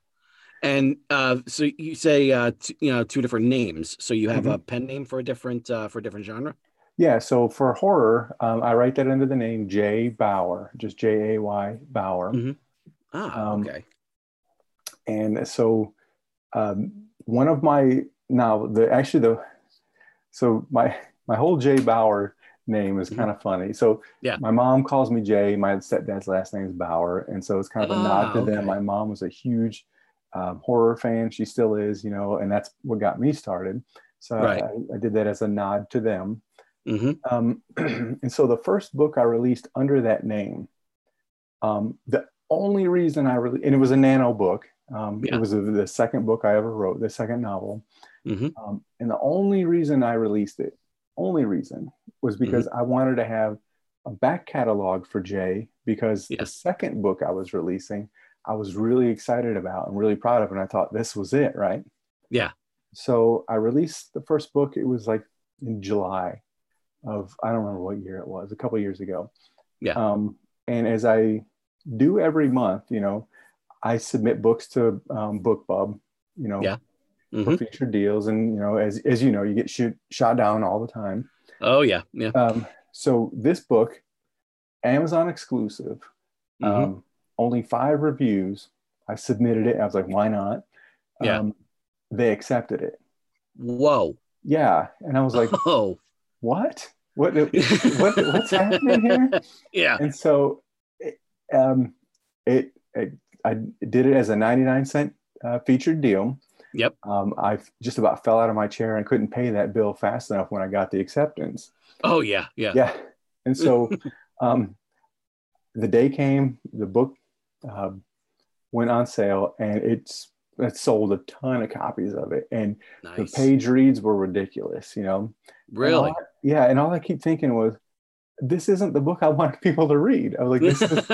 And uh, so you say uh, t- you know two different names. So you have Mhm. a pen name for a different uh, for a different genre. Yeah. So for horror, um, I write that under the name Jay Bauer, just J A Y Bauer. Mhm. Ah, Um, okay. and so um, one of my now the actually the so my my whole Jay Bauer name is Mhm. kind of funny. So Yeah. my mom calls me Jay. My stepdad's last name is Bauer, and so it's kind of a Ah, nod to okay. them. My mom was a huge um, horror fan. She still is, you know, and that's what got me started. So Right. I, I did that as a nod to them. hmm Um, and so the first book I released under that name, um, the only reason I really, and it was a nano book. Um, Yeah. It was the second book I ever wrote, the second novel. hmm Um, and the only reason I released it, only reason, was Mm-hmm. because I wanted to have a back catalog for Jay because Yeah. the second book I was releasing, I was really excited about and really proud of. And I thought this was it, right? Yeah. So I released the first book. It was like in July of, I don't remember what year it was, a couple years ago. Yeah. Um, and as I do every month, you know, I submit books to um, BookBub, you know, Yeah. For hmm featured deals. And, you know, as, as you know, you get shoot, shot down all the time. Oh yeah, yeah. Um, so this book, Amazon exclusive, Mhm. um, only five reviews. I submitted it. I was like, why not? Yeah. Um, they accepted it. Whoa. Yeah. And I was like, oh. what? What, what, what's happening here? Yeah. And so it, um, it, it, I did it as a 99 cent uh, featured deal. Yep. Um, I just about fell out of my chair and couldn't pay that bill fast enough when I got the acceptance. Oh yeah, yeah. Yeah. And so um, the day came, the book um, went on sale, and it's it sold a ton of copies of it. And the page reads were ridiculous, you know? Really? all I- yeah. And all I keep thinking was, this isn't the book I want people to read. I was like, this is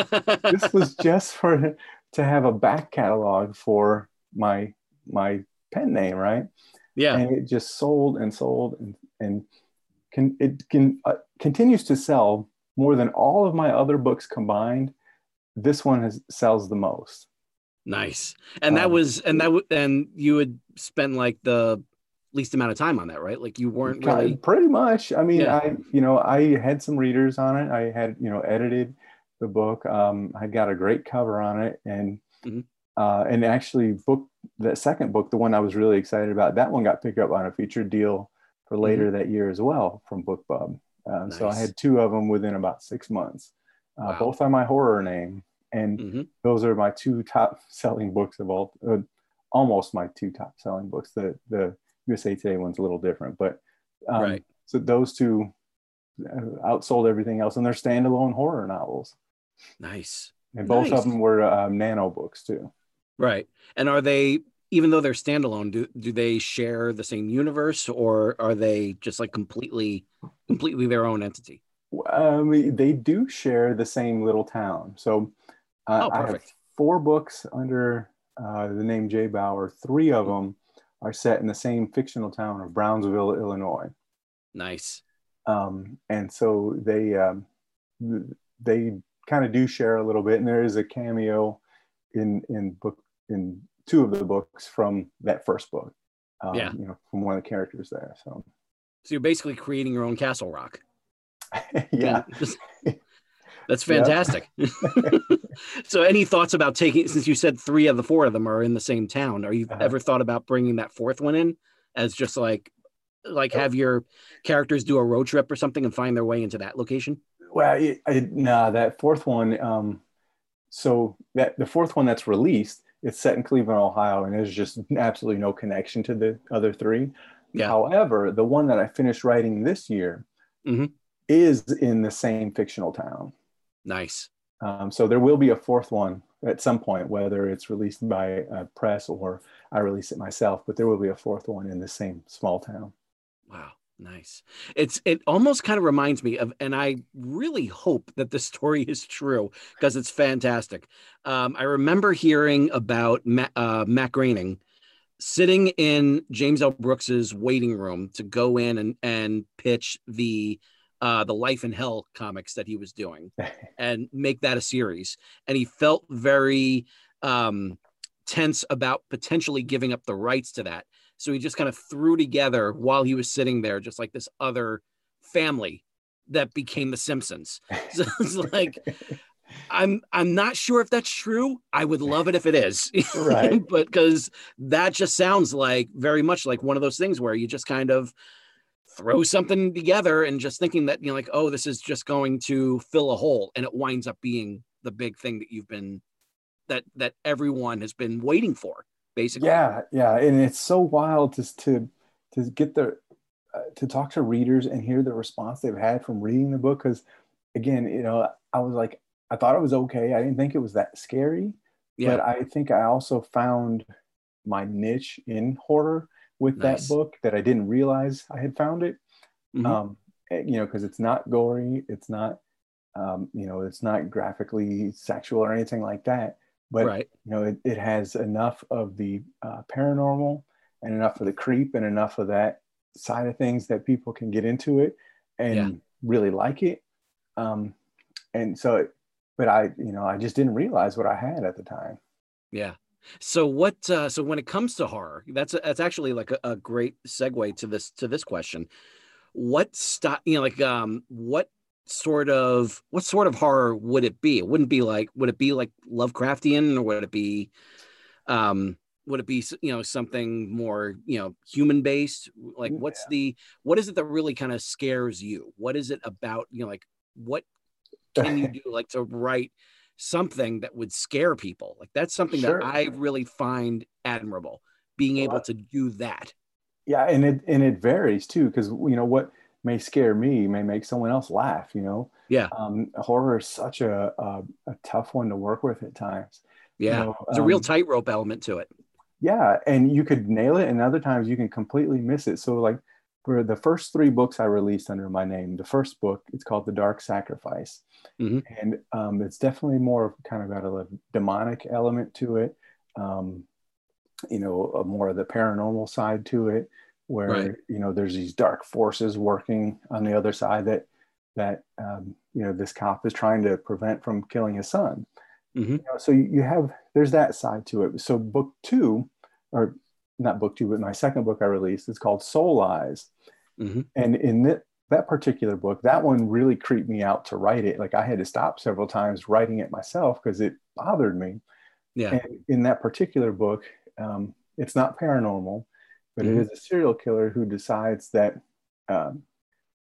this was just for to have a back catalog for my my pen name, right? yeah. And it just sold and sold and and can it can uh, continues to sell more than all of my other books combined. This one has sells the most. Nice. And that Um, was and that w- and you had spent like the least amount of time on that, right? Like you weren't really pretty much. I mean, Yeah. I you know I had some readers on it. I had you know edited the book. Um, I got a great cover on it, and Mhm. Uh, and actually book the second book, the one I was really excited about. That one got picked up on a featured deal for later that year as well from BookBub. Um, So I Mm-hmm. Had two of them within about six months, uh, Wow. both on my horror name, and Mhm. those are my two top selling books of all. Uh, almost my two top selling books. The the USA Today one's a little different, but um, Right. So those two uh, outsold everything else, and they're standalone horror novels. nice. And both Nice. of them were um, nano books too. Right. And are they even though they're standalone, do do they share the same universe or are they just like completely completely their own entity? Um, they do share the same little town. So uh, Oh, I have four books under uh, the name Jay Bauer. Three of them are set in the same fictional town of Brownsville, Illinois. Nice. um, and so they um, they kind of do share a little bit and there is a cameo in in book in two of the books from that first book um, Yeah. you know from one of the characters there so So you're basically creating your own Castle Rock. yeah That's fantastic. so any thoughts about taking since you said 3 of the 4 of them are in the same town, are you Uh-huh. ever thought about bringing that fourth one in as just like like have your characters do a road trip or something and find their way into that location? well it, I, nah, that fourth one um, so that the fourth one that's released it's set in cleveland ohio and there's just absolutely no connection to the other three Yeah. however the one that i finished writing this year Mhm. is in the same fictional town Nice. Um, so there will be a fourth one at some point, whether it's released by a press or I release it myself. But there will be a fourth one in the same small town. Wow, nice. It's it almost kind of reminds me of, and I really hope that the story is true because it's fantastic. Um, I remember hearing about Matt, uh, Matt Groening sitting in James L. Brooks's waiting room to go in and and pitch the uh, the Life in Hell comics that he was doing and make that a series. And he felt very um, tense about potentially giving up the rights to that. So he just kind of threw together while he was sitting there, just like this other family that became the Simpsons. So it's like I'm I'm not sure if that's true. I would love it if it is. Right. but because that just sounds like very much like one of those things where you just kind of throw something together and just thinking that you know like oh this is just going to fill a hole and it winds up being the big thing that you've been that that everyone has been waiting for basically Yeah, yeah, and it's so wild to to to get the uh, to talk to readers and hear the response they've had from reading the book because again, you know, I was like I thought it was okay. I didn't think it was that scary, yeah but I think I also found my niche in horror with Nice. that book that I didn't realize I had found it. Mhm. Um, eh, you know, because it's not gory, it's not, um, you know, it's not graphically sexual or anything like that. But right you know, it, it has enough of the uh, paranormal and enough of the creep and enough of that side of things that people can get into it and Yeah. really like it. Um, and so, it, but I, you know, I just didn't realize what I had at the time. Yeah. So what? Uh, so when it comes to horror, that's that's actually like a, a great segue to this to this question. What stop? You know, like um, what sort of what sort of horror would it be? It wouldn't be like would it be like Lovecraftian or would it be um would it be you know something more you know human based like what's the what is it that really kind of scares you? What is it about you know like what can you do like to write something that would scare people? Like that's something Sure. that i really find admirable being able to do that. Yeah and it and it varies too because you know what may scare me may make someone else laugh you know? Yeah. um, horror is such a, a a tough one to work with at times You yeah. know, there's a real um, tightrope element to it. Yeah and you could nail it and other times you can completely miss it. So like for the first three books i released under my name the first book it's called the dark sacrifice. Mhm. and um, it's definitely more kind of got a demonic element to it um, you know a more of the paranormal side to it where Right. you know there's these dark forces working on the other side that that um, you know this cop is trying to prevent from killing his son. Mhm. you know, so you have there's that side to it. So book two or not book two but my second book i released is called soul eyes. Mhm. and in that that particular book that one really creeped me out to write it. Like i had to stop several times writing it myself because it bothered me. Yeah. And in that particular book um, it's not paranormal but it Mhm. is a serial killer who decides that um,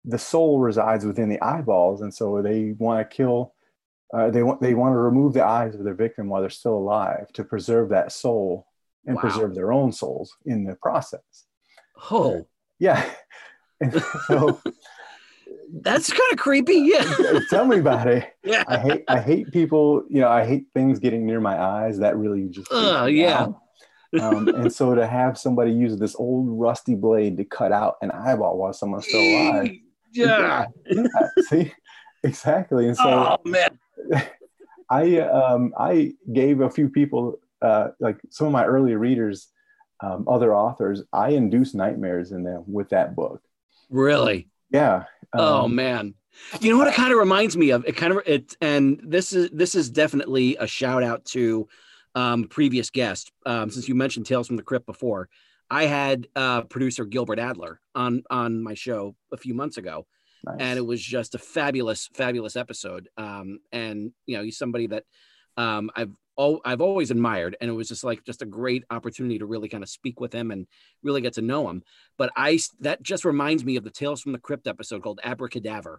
the soul resides within the eyeballs and so they want to kill uh, they want they want to remove the eyes of their victim while they're still alive to preserve that soul and Wow. preserve their own souls in the process oh yeah and so that's kind of creepy yeah tell me about it yeah I hate I hate people, you know, I hate things getting near my eyes. That really just Ugh, me yeah. out. Um, and so to have somebody use this old rusty blade to cut out an eyeball while someone's still alive. yeah yeah, see, exactly. And so oh man I um, I gave a few people, uh, like some of my early readers, um, other authors, I induced nightmares in them with that book. really Yeah. oh um, man you know what it kind of reminds me of it kind of it and this is this is definitely a shout out to um previous guest um since you mentioned tales from the crypt before i had uh producer gilbert adler on on my show a few months ago nice. and it was just a fabulous fabulous episode. Um and you know he's somebody that um i've oh i've always admired and it was just like just a great opportunity to really kind of speak with him and really get to know him. But i that just reminds me of the tales from the crypt episode called abracadaver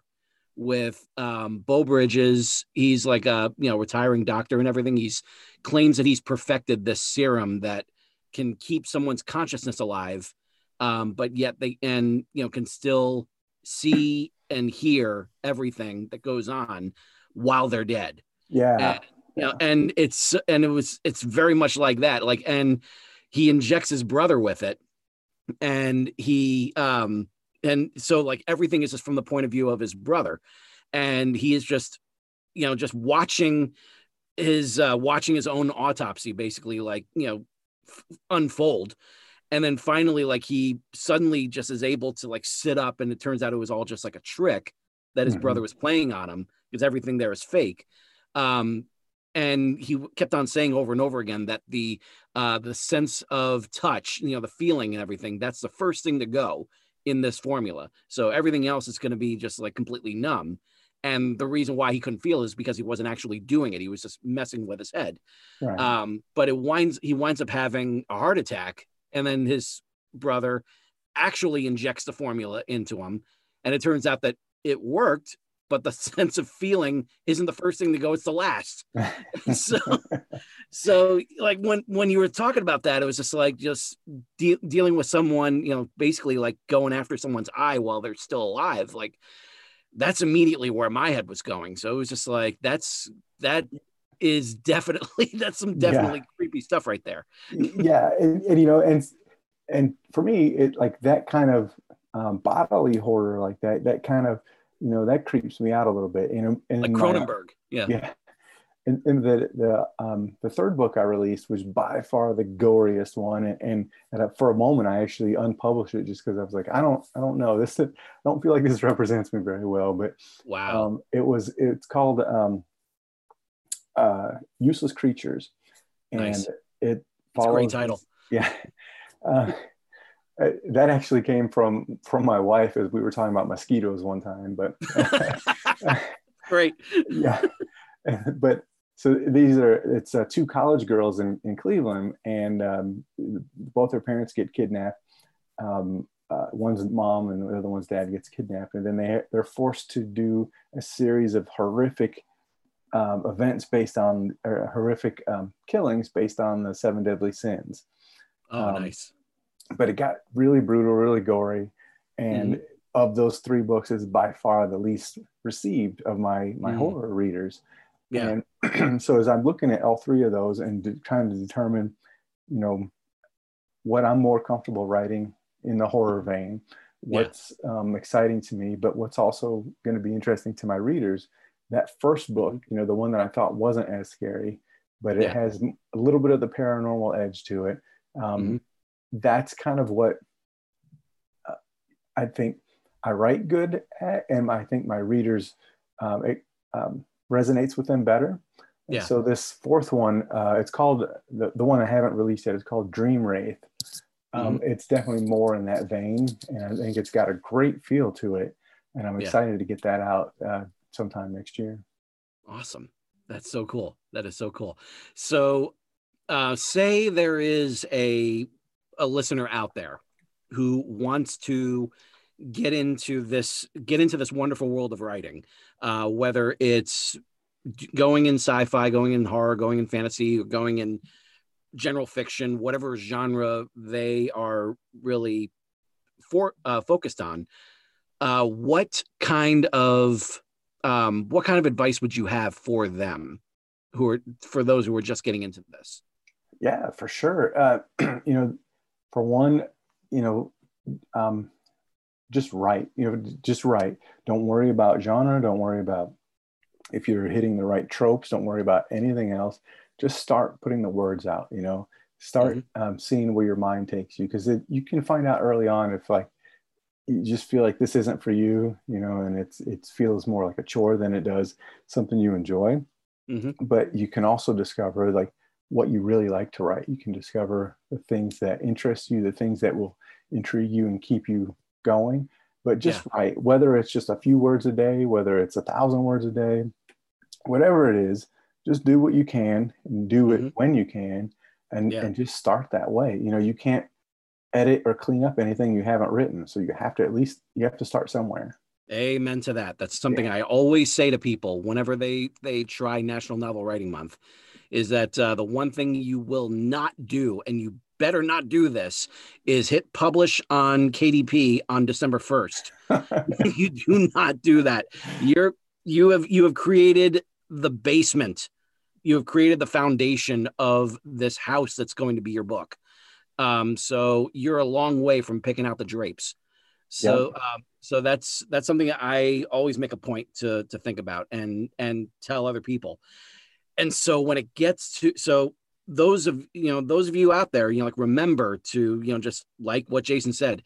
with um beau bridges. He's like a you know retiring doctor and everything. He's claims that he's perfected this serum that can keep someone's consciousness alive um but yet they and you know can still see and hear everything that goes on while they're dead. Yeah. and, you know, and it's and it was it's very much like that. Like and he injects his brother with it. And he um and so like everything is just from the point of view of his brother and he is just you know just watching his uh watching his own autopsy basically like you know f- unfold and then finally like he suddenly just is able to like sit up and it turns out it was all just like a trick that his Mhm. brother was playing on him because everything there is fake um and he kept on saying over and over again that the uh the sense of touch you know the feeling and everything that's the first thing to go in this formula so everything else is going to be just like completely numb and the reason why he couldn't feel is because he wasn't actually doing it he was just messing with his head Right. um, but it winds he winds up having a heart attack, and then his brother actually injects the formula into him, and it turns out that it worked. But the sense of feeling isn't the first thing to go; it's the last. so, so like when when you were talking about that, it was just like just de- dealing with someone, you know, basically like going after someone's eye while they're still alive. Like that's immediately where my head was going. So it was just like that's that is definitely that's some Yeah. definitely creepy stuff right there. yeah and, and you know and and for me it like that kind of um, bodily horror like that that kind of you know that creeps me out a little bit know and Like my- Cronenberg. Yeah. yeah and, and the the um the third book i released was by far the goriest one and, and, and for a moment i actually unpublished it just because i was like i don't i don't know this i don't feel like this represents me very well but Wow. um, it was it's called um, uh, useless creatures and Nice. it It's a follows great title. yeah uh, uh, that actually came from from my wife as we were talking about mosquitoes one time but Great. yeah but so these are it's uh, two college girls in, in cleveland and um, both their parents get kidnapped um, uh, one's mom and the other one's dad gets kidnapped and then they they're forced to do a series of horrific um, events based on or horrific um, killings based on the seven deadly sins Oh, Um, nice. But it got really brutal really gory and Mm-hmm. of those three books is by far the least received of my my Mhm. horror readers Yeah. and so as i'm looking at all three of those and de- trying to determine you know what i'm more comfortable writing in the horror vein what's um, exciting to me but what's also going to be interesting to my readers that first book you know the one that i thought wasn't as scary but it Yeah. has a little bit of the paranormal edge to it um, Mhm. That's kind of what uh, i think i write good at and i think my readers um, it um, resonates with them better and Yeah. so this fourth one uh, it's called the, the one i haven't released yet it's called dream wraith um, Mm-hmm. it's definitely more in that vein and i think it's got a great feel to it and i'm Yeah. excited to get that out uh, sometime next year Awesome. That's so cool. That is so cool. So, uh, say there is a a listener out there who wants to get into this get into this wonderful world of writing, uh, whether it's going in sci-fi, going in horror, going in fantasy, going in general fiction, whatever genre they are really for uh, focused on. Uh, what kind of um, what kind of advice would you have for them who are for those who are just getting into this Yeah, for sure. Uh, you know, for one, you know, um, just write. You know, just write. Don't worry about genre. Don't worry about if you're hitting the right tropes. Don't worry about anything else. Just start putting the words out. You know, start um, seeing where your mind takes you because you can find out early on if like you just feel like this isn't for you. You know, and it's it feels more like a chore than it does something you enjoy. Mhm. But you can also discover like what you really like to write. You can discover the things that interest you, the things that will intrigue you and keep you going. But just write, whether it's just a few words a day, whether it's a thousand words a day, whatever it is, just do what you can and do it Mhm. when you can and, Yeah. and just start that way. You know, you can't edit or clean up anything you haven't written. So you have to at least you have to start somewhere. amen to that that's something i always say to people whenever they they try national novel writing month is that uh, the one thing you will not do and you better not do this is hit publish on kdp on december 1st you do not do that. You're you have you have created the basement. You have created the foundation of this house that's going to be your book. Um so you're a long way from picking out the drapes. So um, so that's that's something i always make a point to to think about and and tell other people and so when it gets to so those of you know those of you out there you know like remember to you know just like what jason said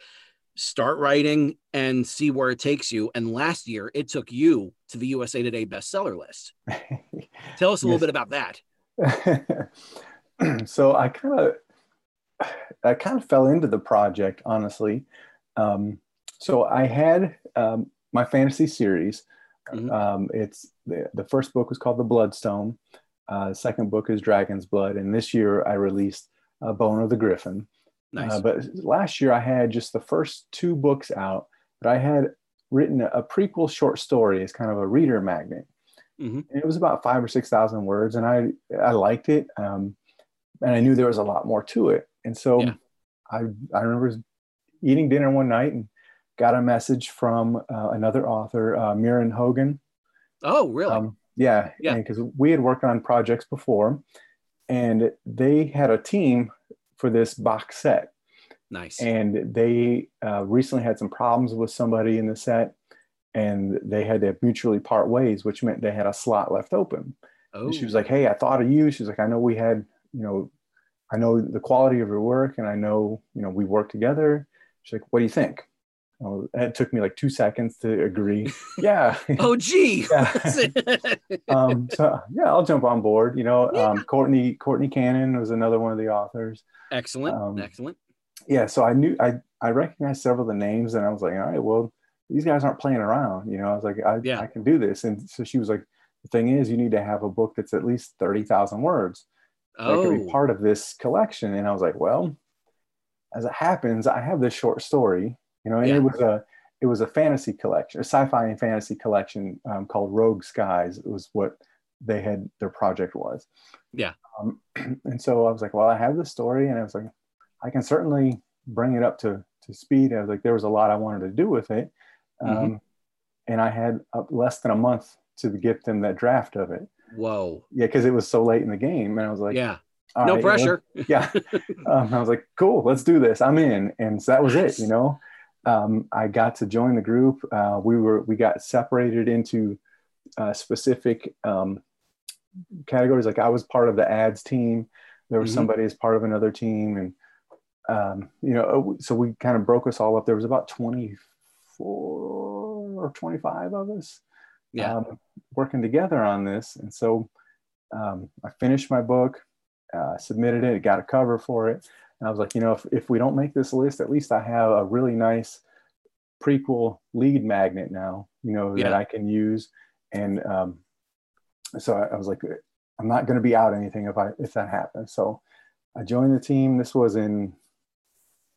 start writing and see where it takes you. And last year it took you to the usa today bestseller list. Tell us a little bit about that. So i kind of i kind of fell into the project honestly. Um, so i had um, my fantasy series mm-hmm. um, it's the, the first book was called the bloodstone uh, second book is Dragon's Blood, and this year I released uh, Bone of the Griffin. Nice. Uh, but last year I had just the first two books out, but I had written a, a prequel short story as kind of a reader magnet. Mm-hmm. it was about five or six thousand words, and I I liked it, um, and I knew there was a lot more to it. And so yeah. I I remember eating dinner one night and got a message from uh, another author, uh, Mieran Hogan. Oh, really? Um, yeah, yeah. Because we had worked on projects before, and they had a team for this box set. Nice. And they uh, recently had some problems with somebody in the set, and they had to mutually part ways, which meant they had a slot left open. Oh. she was like, "Hey, I thought of you." She's like, "I know we had, you know, I know the quality of your work, and I know, you know, we work together." She's like, "What do you think?" Oh, it took me like two seconds to agree. Yeah. oh, gee. yeah. um, so yeah, I'll jump on board. You know, yeah. um, Courtney Courtney Cannon was another one of the authors. Excellent. Um, Excellent. Yeah. So I knew I I recognized several of the names, and I was like, all right, well, these guys aren't playing around. You know, I was like, I yeah. I can do this. And so she was like, the thing is, you need to have a book that's at least thirty thousand words. Oh. That could be part of this collection. And I was like, well, as it happens, I have this short story you know, and yeah. it was a it was a fantasy collection, a sci-fi and fantasy collection um, called Rogue Skies. It was what they had their project was. Yeah. Um, and so I was like, well, I have this story, and I was like, I can certainly bring it up to to speed. I was like, there was a lot I wanted to do with it, um, mm-hmm. and I had less than a month to get them that draft of it. Whoa. Yeah, because it was so late in the game, and I was like, yeah. No right, pressure. You know? yeah. um, I was like, cool, let's do this. I'm in. And so that was it, you know? Um, I got to join the group. Uh, we were we got separated into uh, specific um, categories. Like I was part of the ads team. There was mm-hmm. somebody as part of another team, and um, you know, uh, so we kind of broke us all up. There was about twenty four or twenty five of us, yeah, um, working together on this. And so um, I finished my book, uh, submitted it, got a cover for it. And I was like, you know, if, if we don't make this list, at least I have a really nice prequel lead magnet now, you know, yeah. that I can use. And um, so I, I was like, I'm not going to be out anything if I if that happens. So I joined the team. This was in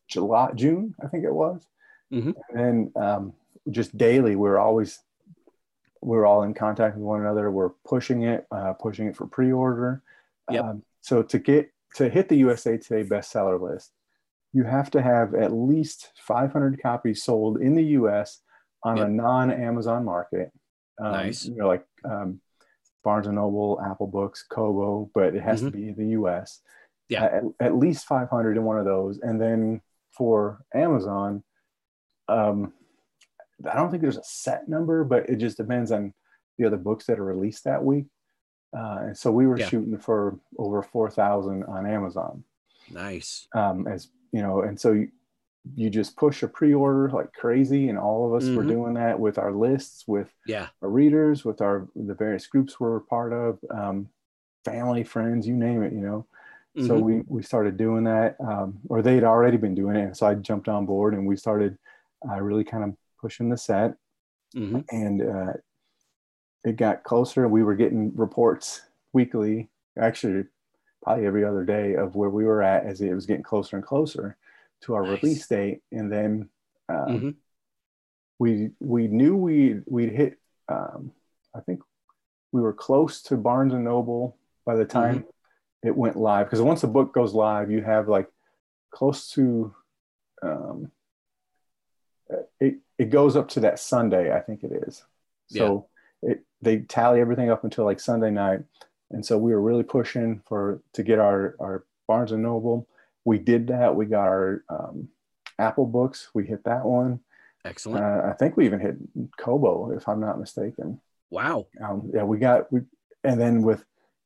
July, June, I think it was. Mm-hmm. And um, just daily, we are always we are all in contact with one another. We're pushing it, uh, pushing it for pre-order. Yep. Um, so to get to hit the USA Today bestseller list, you have to have at least 500 copies sold in the US on yep. a non-Amazon market. Um, nice. You know, like um, Barnes and Noble, Apple Books, Kobo, but it has mm-hmm. to be in the US. Yeah. At, at, least 500 in one of those. And then for Amazon, um, I don't think there's a set number, but it just depends on the other books that are released that week. Uh, and so we were yeah. shooting for over 4,000 on Amazon. Nice. Um, as you know, and so you, you just push a pre-order like crazy, and all of us mm-hmm. were doing that with our lists, with yeah, our readers, with our the various groups we're part of, um, family, friends, you name it, you know. Mm-hmm. So we we started doing that, um, or they'd already been doing it, and so I jumped on board, and we started uh, really kind of pushing the set, mm-hmm. and uh, it got closer. We were getting reports weekly, actually, probably every other day, of where we were at as it was getting closer and closer to our nice. release date. And then um, mm-hmm. we we knew we we'd hit. Um, I think we were close to Barnes and Noble by the time mm-hmm. it went live. Because once a book goes live, you have like close to. Um, it, it goes up to that Sunday, I think it is. So they tally everything up until like Sunday night, and so we were really pushing for to get our our Barnes and Noble. We did that. We got our um, Apple books. We hit that one. Excellent. Uh, I think we even hit Kobo, if I'm not mistaken. Wow. Um, yeah, we got we, and then with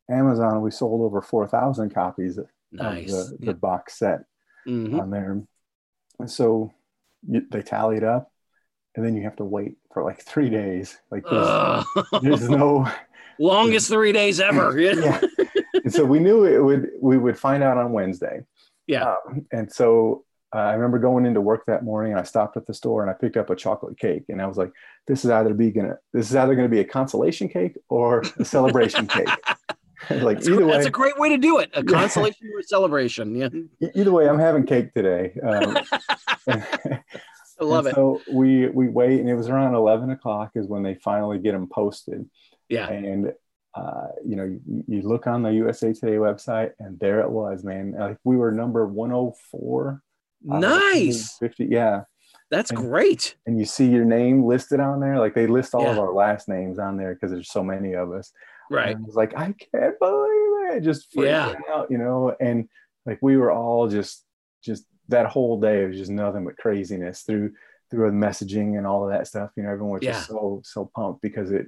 Amazon, we sold over 4,000 copies nice. of the, the Yeah. box set Mhm. on there. And so you, they tally it up, and then you have to wait for like three days. Like there's, there's no, longest three days ever. Yeah. And so we knew it would, we would find out on Wednesday. Yeah. Um, and so uh, I remember going into work that morning and I stopped at the store and I picked up a chocolate cake and I was like, this is either be gonna, this is either going to be a consolation cake or a celebration cake. like That's, either way, that's a great way to do it. A consolation or a celebration. Yeah. either way, I'm having cake today. Um, I love and it. So we we wait, and it was around eleven o'clock is when they finally get them posted. Yeah. And uh, you know, you, you look on the USA Today website, and there it was, man. Like we were number one hundred four. Nice. Fifty, yeah. That's and- great. And you see your name listed on there. Like they list all of our last names on there because there's so many of us. Right. And I was like, I can't believe it. Just freaking out, you know. And like we were all just just that whole day was just nothing but craziness through through the messaging and all of that stuff. You know, everyone was Yeah. just so so pumped because it,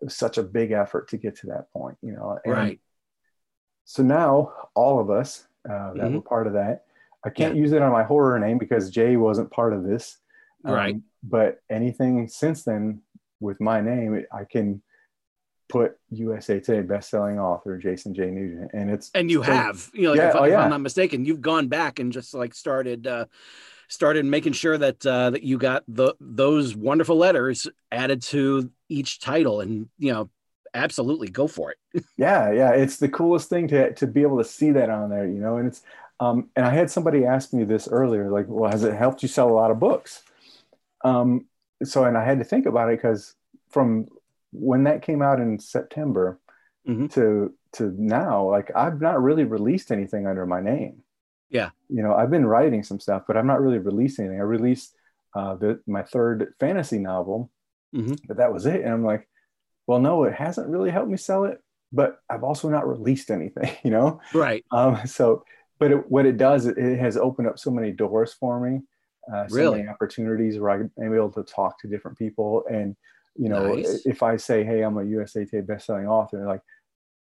it was such a big effort to get to that point, you know. And Right. So now all of us uh, that Mhm. were part of that. I can't use it on my horror name because Jay wasn't part of this. Um, Right. But anything since then with my name, I can put USA Today best-selling author Jason J. Nugent, and it's And you so- have, you know, Yeah, if, oh, if yeah. I'm not mistaken, you've gone back and just like started uh started making sure that uh that you got the those wonderful letters added to each title and you know, absolutely go for it. yeah yeah it's the coolest thing to to be able to see that on there you know and it's um and i had somebody ask me this earlier like well has it helped you sell a lot of books um so and i had to think about it because from when that came out in september Mhm. to to now like i've not really released anything under my name Yeah. you know i've been writing some stuff but I'm not really releasing anything i released uh the, my third fantasy novel Mhm. but that was it and i'm like well no it hasn't really helped me sell it but i've also not released anything you know Right. um so but it, what it does it, it has opened up so many doors for me uh, so Really? many opportunities where i'm able to talk to different people and you know Nice. if i say hey i'm a usa today bestselling author like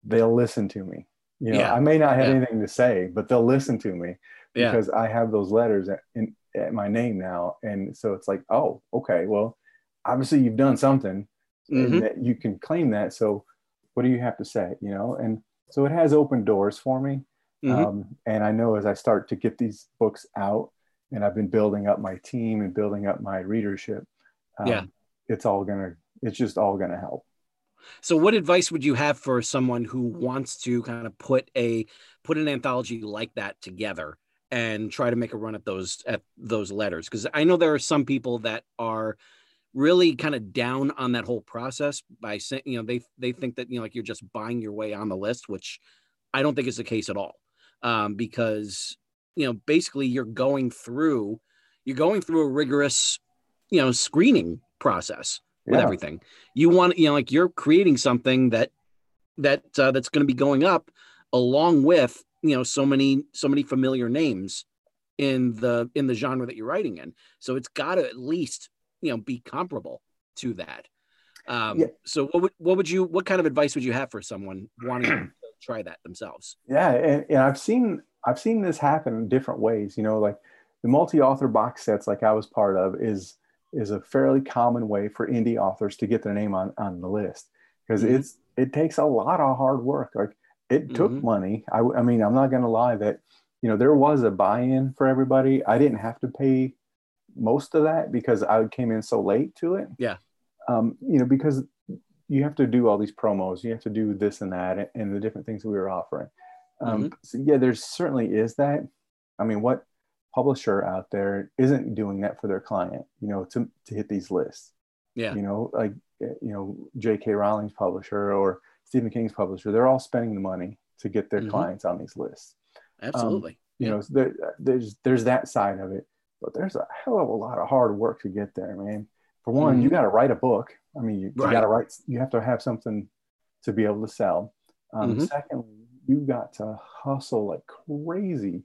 they'll listen to me you know Yeah. i may not have Yeah. anything to say but they'll listen to me Yeah. because i have those letters at, in, at my name now and so it's like oh okay well obviously you've done something Mhm. and that you can claim that so what do you have to say you know and so it has opened doors for me Mhm. um, and i know as i start to get these books out and i've been building up my team and building up my readership um, Yeah. it's all gonna it's just all gonna help So what advice would you have for someone who wants to kind of put a put an anthology like that together and try to make a run at those at those letters? Because I know there are some people that are really kind of down on that whole process by saying, you know, they they think that you know like you're just buying your way on the list, which I don't think is the case at all. Um, because you know, basically you're going through you're going through a rigorous, you know, screening process with Yeah. everything. You want, you know, like you're creating something that that uh, that's going to be going up along with, you know, so many so many familiar names in the in the genre that you're writing in. So it's got to at least, you know, be comparable to that. Um, Yeah. So what would what would you what kind of advice would you have for someone wanting to try that themselves? yeah and, and i've seen i've seen this happen in different ways you know like the multi-author box sets like i was part of is is a fairly common way for indie authors to get their name on on the list. Because Mhm. it's it takes a lot of hard work. Like it took Mhm. money. I, I mean i'm not going to lie that you know there was a buy-in for everybody. I didn't have to pay most of that because i came in so late to it. Yeah. um, you know because you have to do all these promos you have to do this and that and the different things we were offering. Um, so yeah there certainly is that. I mean what publisher out there isn't doing that for their client you know to, to hit these lists Yeah. you know like uh, you know j.k rowling's publisher or stephen king's publisher they're all spending the money to get their Mhm. clients on these lists Absolutely. you Yeah. know so there, there's there's that side of it but there's a hell of a lot of hard work to get there man for one you Mhm. got to write a book i mean you, Right. got to write you have to have something to be able to sell um, Mhm. secondly you got to hustle like crazy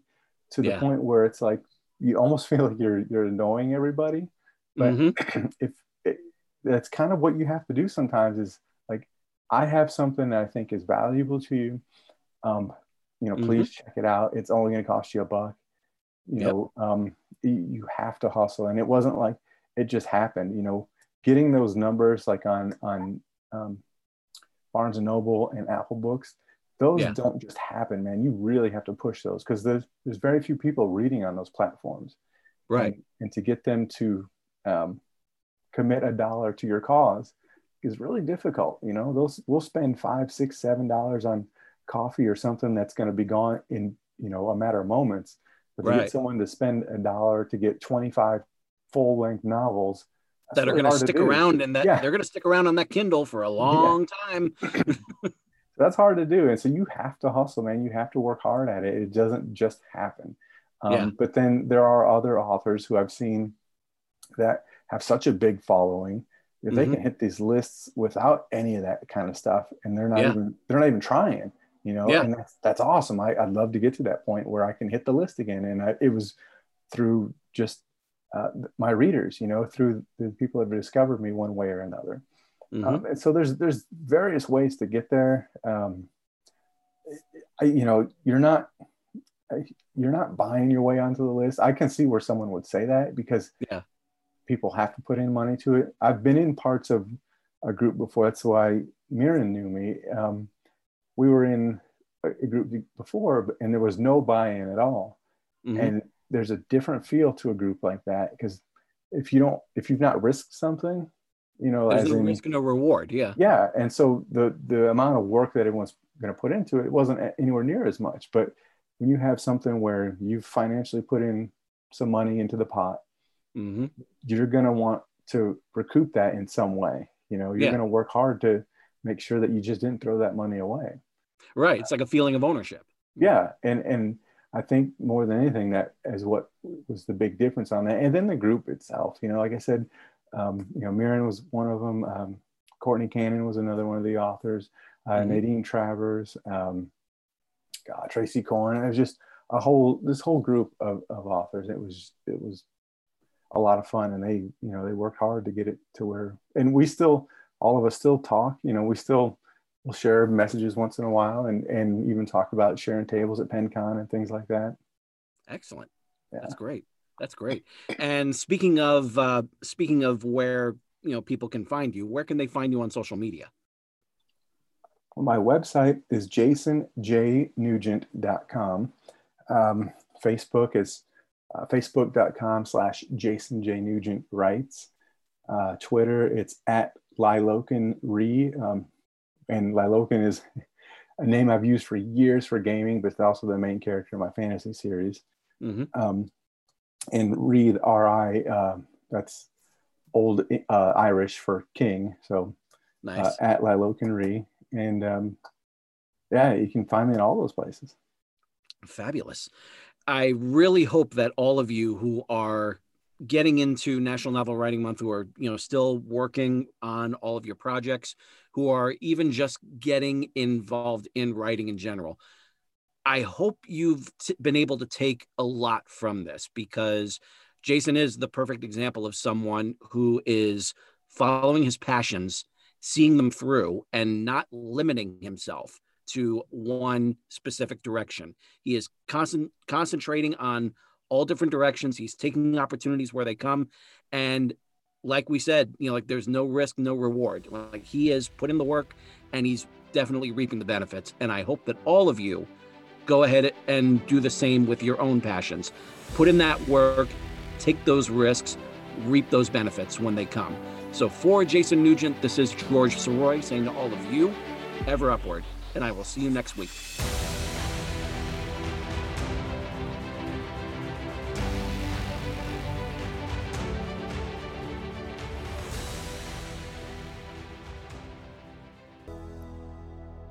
to the Yeah. point where it's like you almost feel like you're you're annoying everybody but Mhm. if it, that's kind of what you have to do sometimes is like I have something that I think is valuable to you. Um, you know, please mm-hmm. check it out. It's only going to cost you a buck. You yep. know, um, you have to hustle, and it wasn't like it just happened. You know, getting those numbers like on on um, Barnes and Noble and Apple Books, those yeah. don't just happen, man. You really have to push those because there's there's very few people reading on those platforms, right? And, and to get them to um, commit a dollar to your cause is really difficult. You know, those we'll spend five, six, seven dollars on coffee or something that's going to be gone in you know a matter of moments. But to right. get someone to spend a dollar to get 25 full length novels that are really going to stick around and that yeah. they're going to stick around on that Kindle for a long yeah. time. that's hard to do. And so you have to hustle, man. You have to work hard at it. It doesn't just happen. Um, yeah. But then there are other authors who I've seen that have such a big following if mm-hmm. they can hit these lists without any of that kind of stuff and they're not yeah. even they're not even trying you know yeah. and that's that's awesome I, i'd love to get to that point where i can hit the list again and I, it was through just uh, my readers you know through the people that have discovered me one way or another mm-hmm. um, and so there's there's various ways to get there um, I, you know you're not you're not buying your way onto the list i can see where someone would say that because yeah people have to put in money to it. I've been in parts of a group before. That's why Mirren knew me. Um, we were in a group before, and there was no buy-in at all. Mm-hmm. And there's a different feel to a group like that because if you don't, if you've not risked something, you know, there's no in, risk, no reward. Yeah. Yeah, and so the the amount of work that everyone's going to put into it wasn't anywhere near as much. But when you have something where you've financially put in some money into the pot mm-hmm. you're going to want to recoup that in some way. You know, you're yeah. going to work hard to make sure that you just didn't throw that money away. Right. It's like a feeling of ownership. Yeah. And, and I think more than anything, that is what was the big difference on that. And then the group itself, you know, like I said, um, you know, Mirren was one of them. Um, Courtney Cannon was another one of the authors. Uh, mm-hmm. Nadine Travers, um, God, Tracy Corin. It was just a whole this whole group of, of authors. It was it was a lot of fun and they you know they worked hard to get it to where and we still all of us still talk you know we still will share messages once in a while and and even talk about sharing tables at PennCon and things like that excellent yeah. that's great that's great and speaking of uh speaking of where you know people can find you where can they find you on social media well, my website is jasonjnugent.com um, facebook is uh, facebook.com slash Jason J. Nugent writes. Uh, Twitter, it's at Liloken Re. Um, and Liloken is a name I've used for years for gaming, but it's also the main character of my fantasy series. Mm-hmm. Um, and Reed, R I, uh, that's old uh, Irish for king. So uh, nice. uh, at Liloken Re. And um, yeah, you can find me in all those places. Fabulous. I really hope that all of you who are getting into National Novel Writing Month, who are you know still working on all of your projects, who are even just getting involved in writing in general, I hope you've t- been able to take a lot from this because Jason is the perfect example of someone who is following his passions, seeing them through, and not limiting himself to one specific direction. He is constant concentrating on all different directions. He's taking opportunities where they come. And like we said, you know, like there's no risk, no reward. Like he has put in the work and he's definitely reaping the benefits. And I hope that all of you go ahead and do the same with your own passions. Put in that work, take those risks, reap those benefits when they come. So for Jason Nugent, this is George Sirois saying to all of you, ever upward and I will see you next week.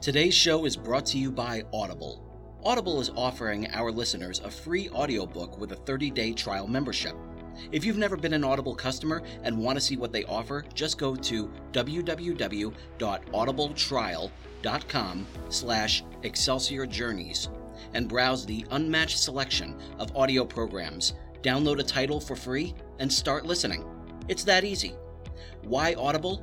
Today's show is brought to you by Audible. Audible is offering our listeners a free audiobook with a 30 day trial membership. If you've never been an Audible customer and want to see what they offer, just go to www.audibletrial.com slash Excelsior Journeys and browse the unmatched selection of audio programs. Download a title for free and start listening. It's that easy. Why Audible?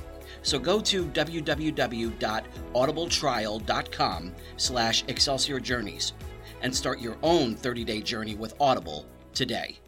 So go to www.audibletrial.com slash Excelsior Journeys and start your own 30-day journey with Audible today.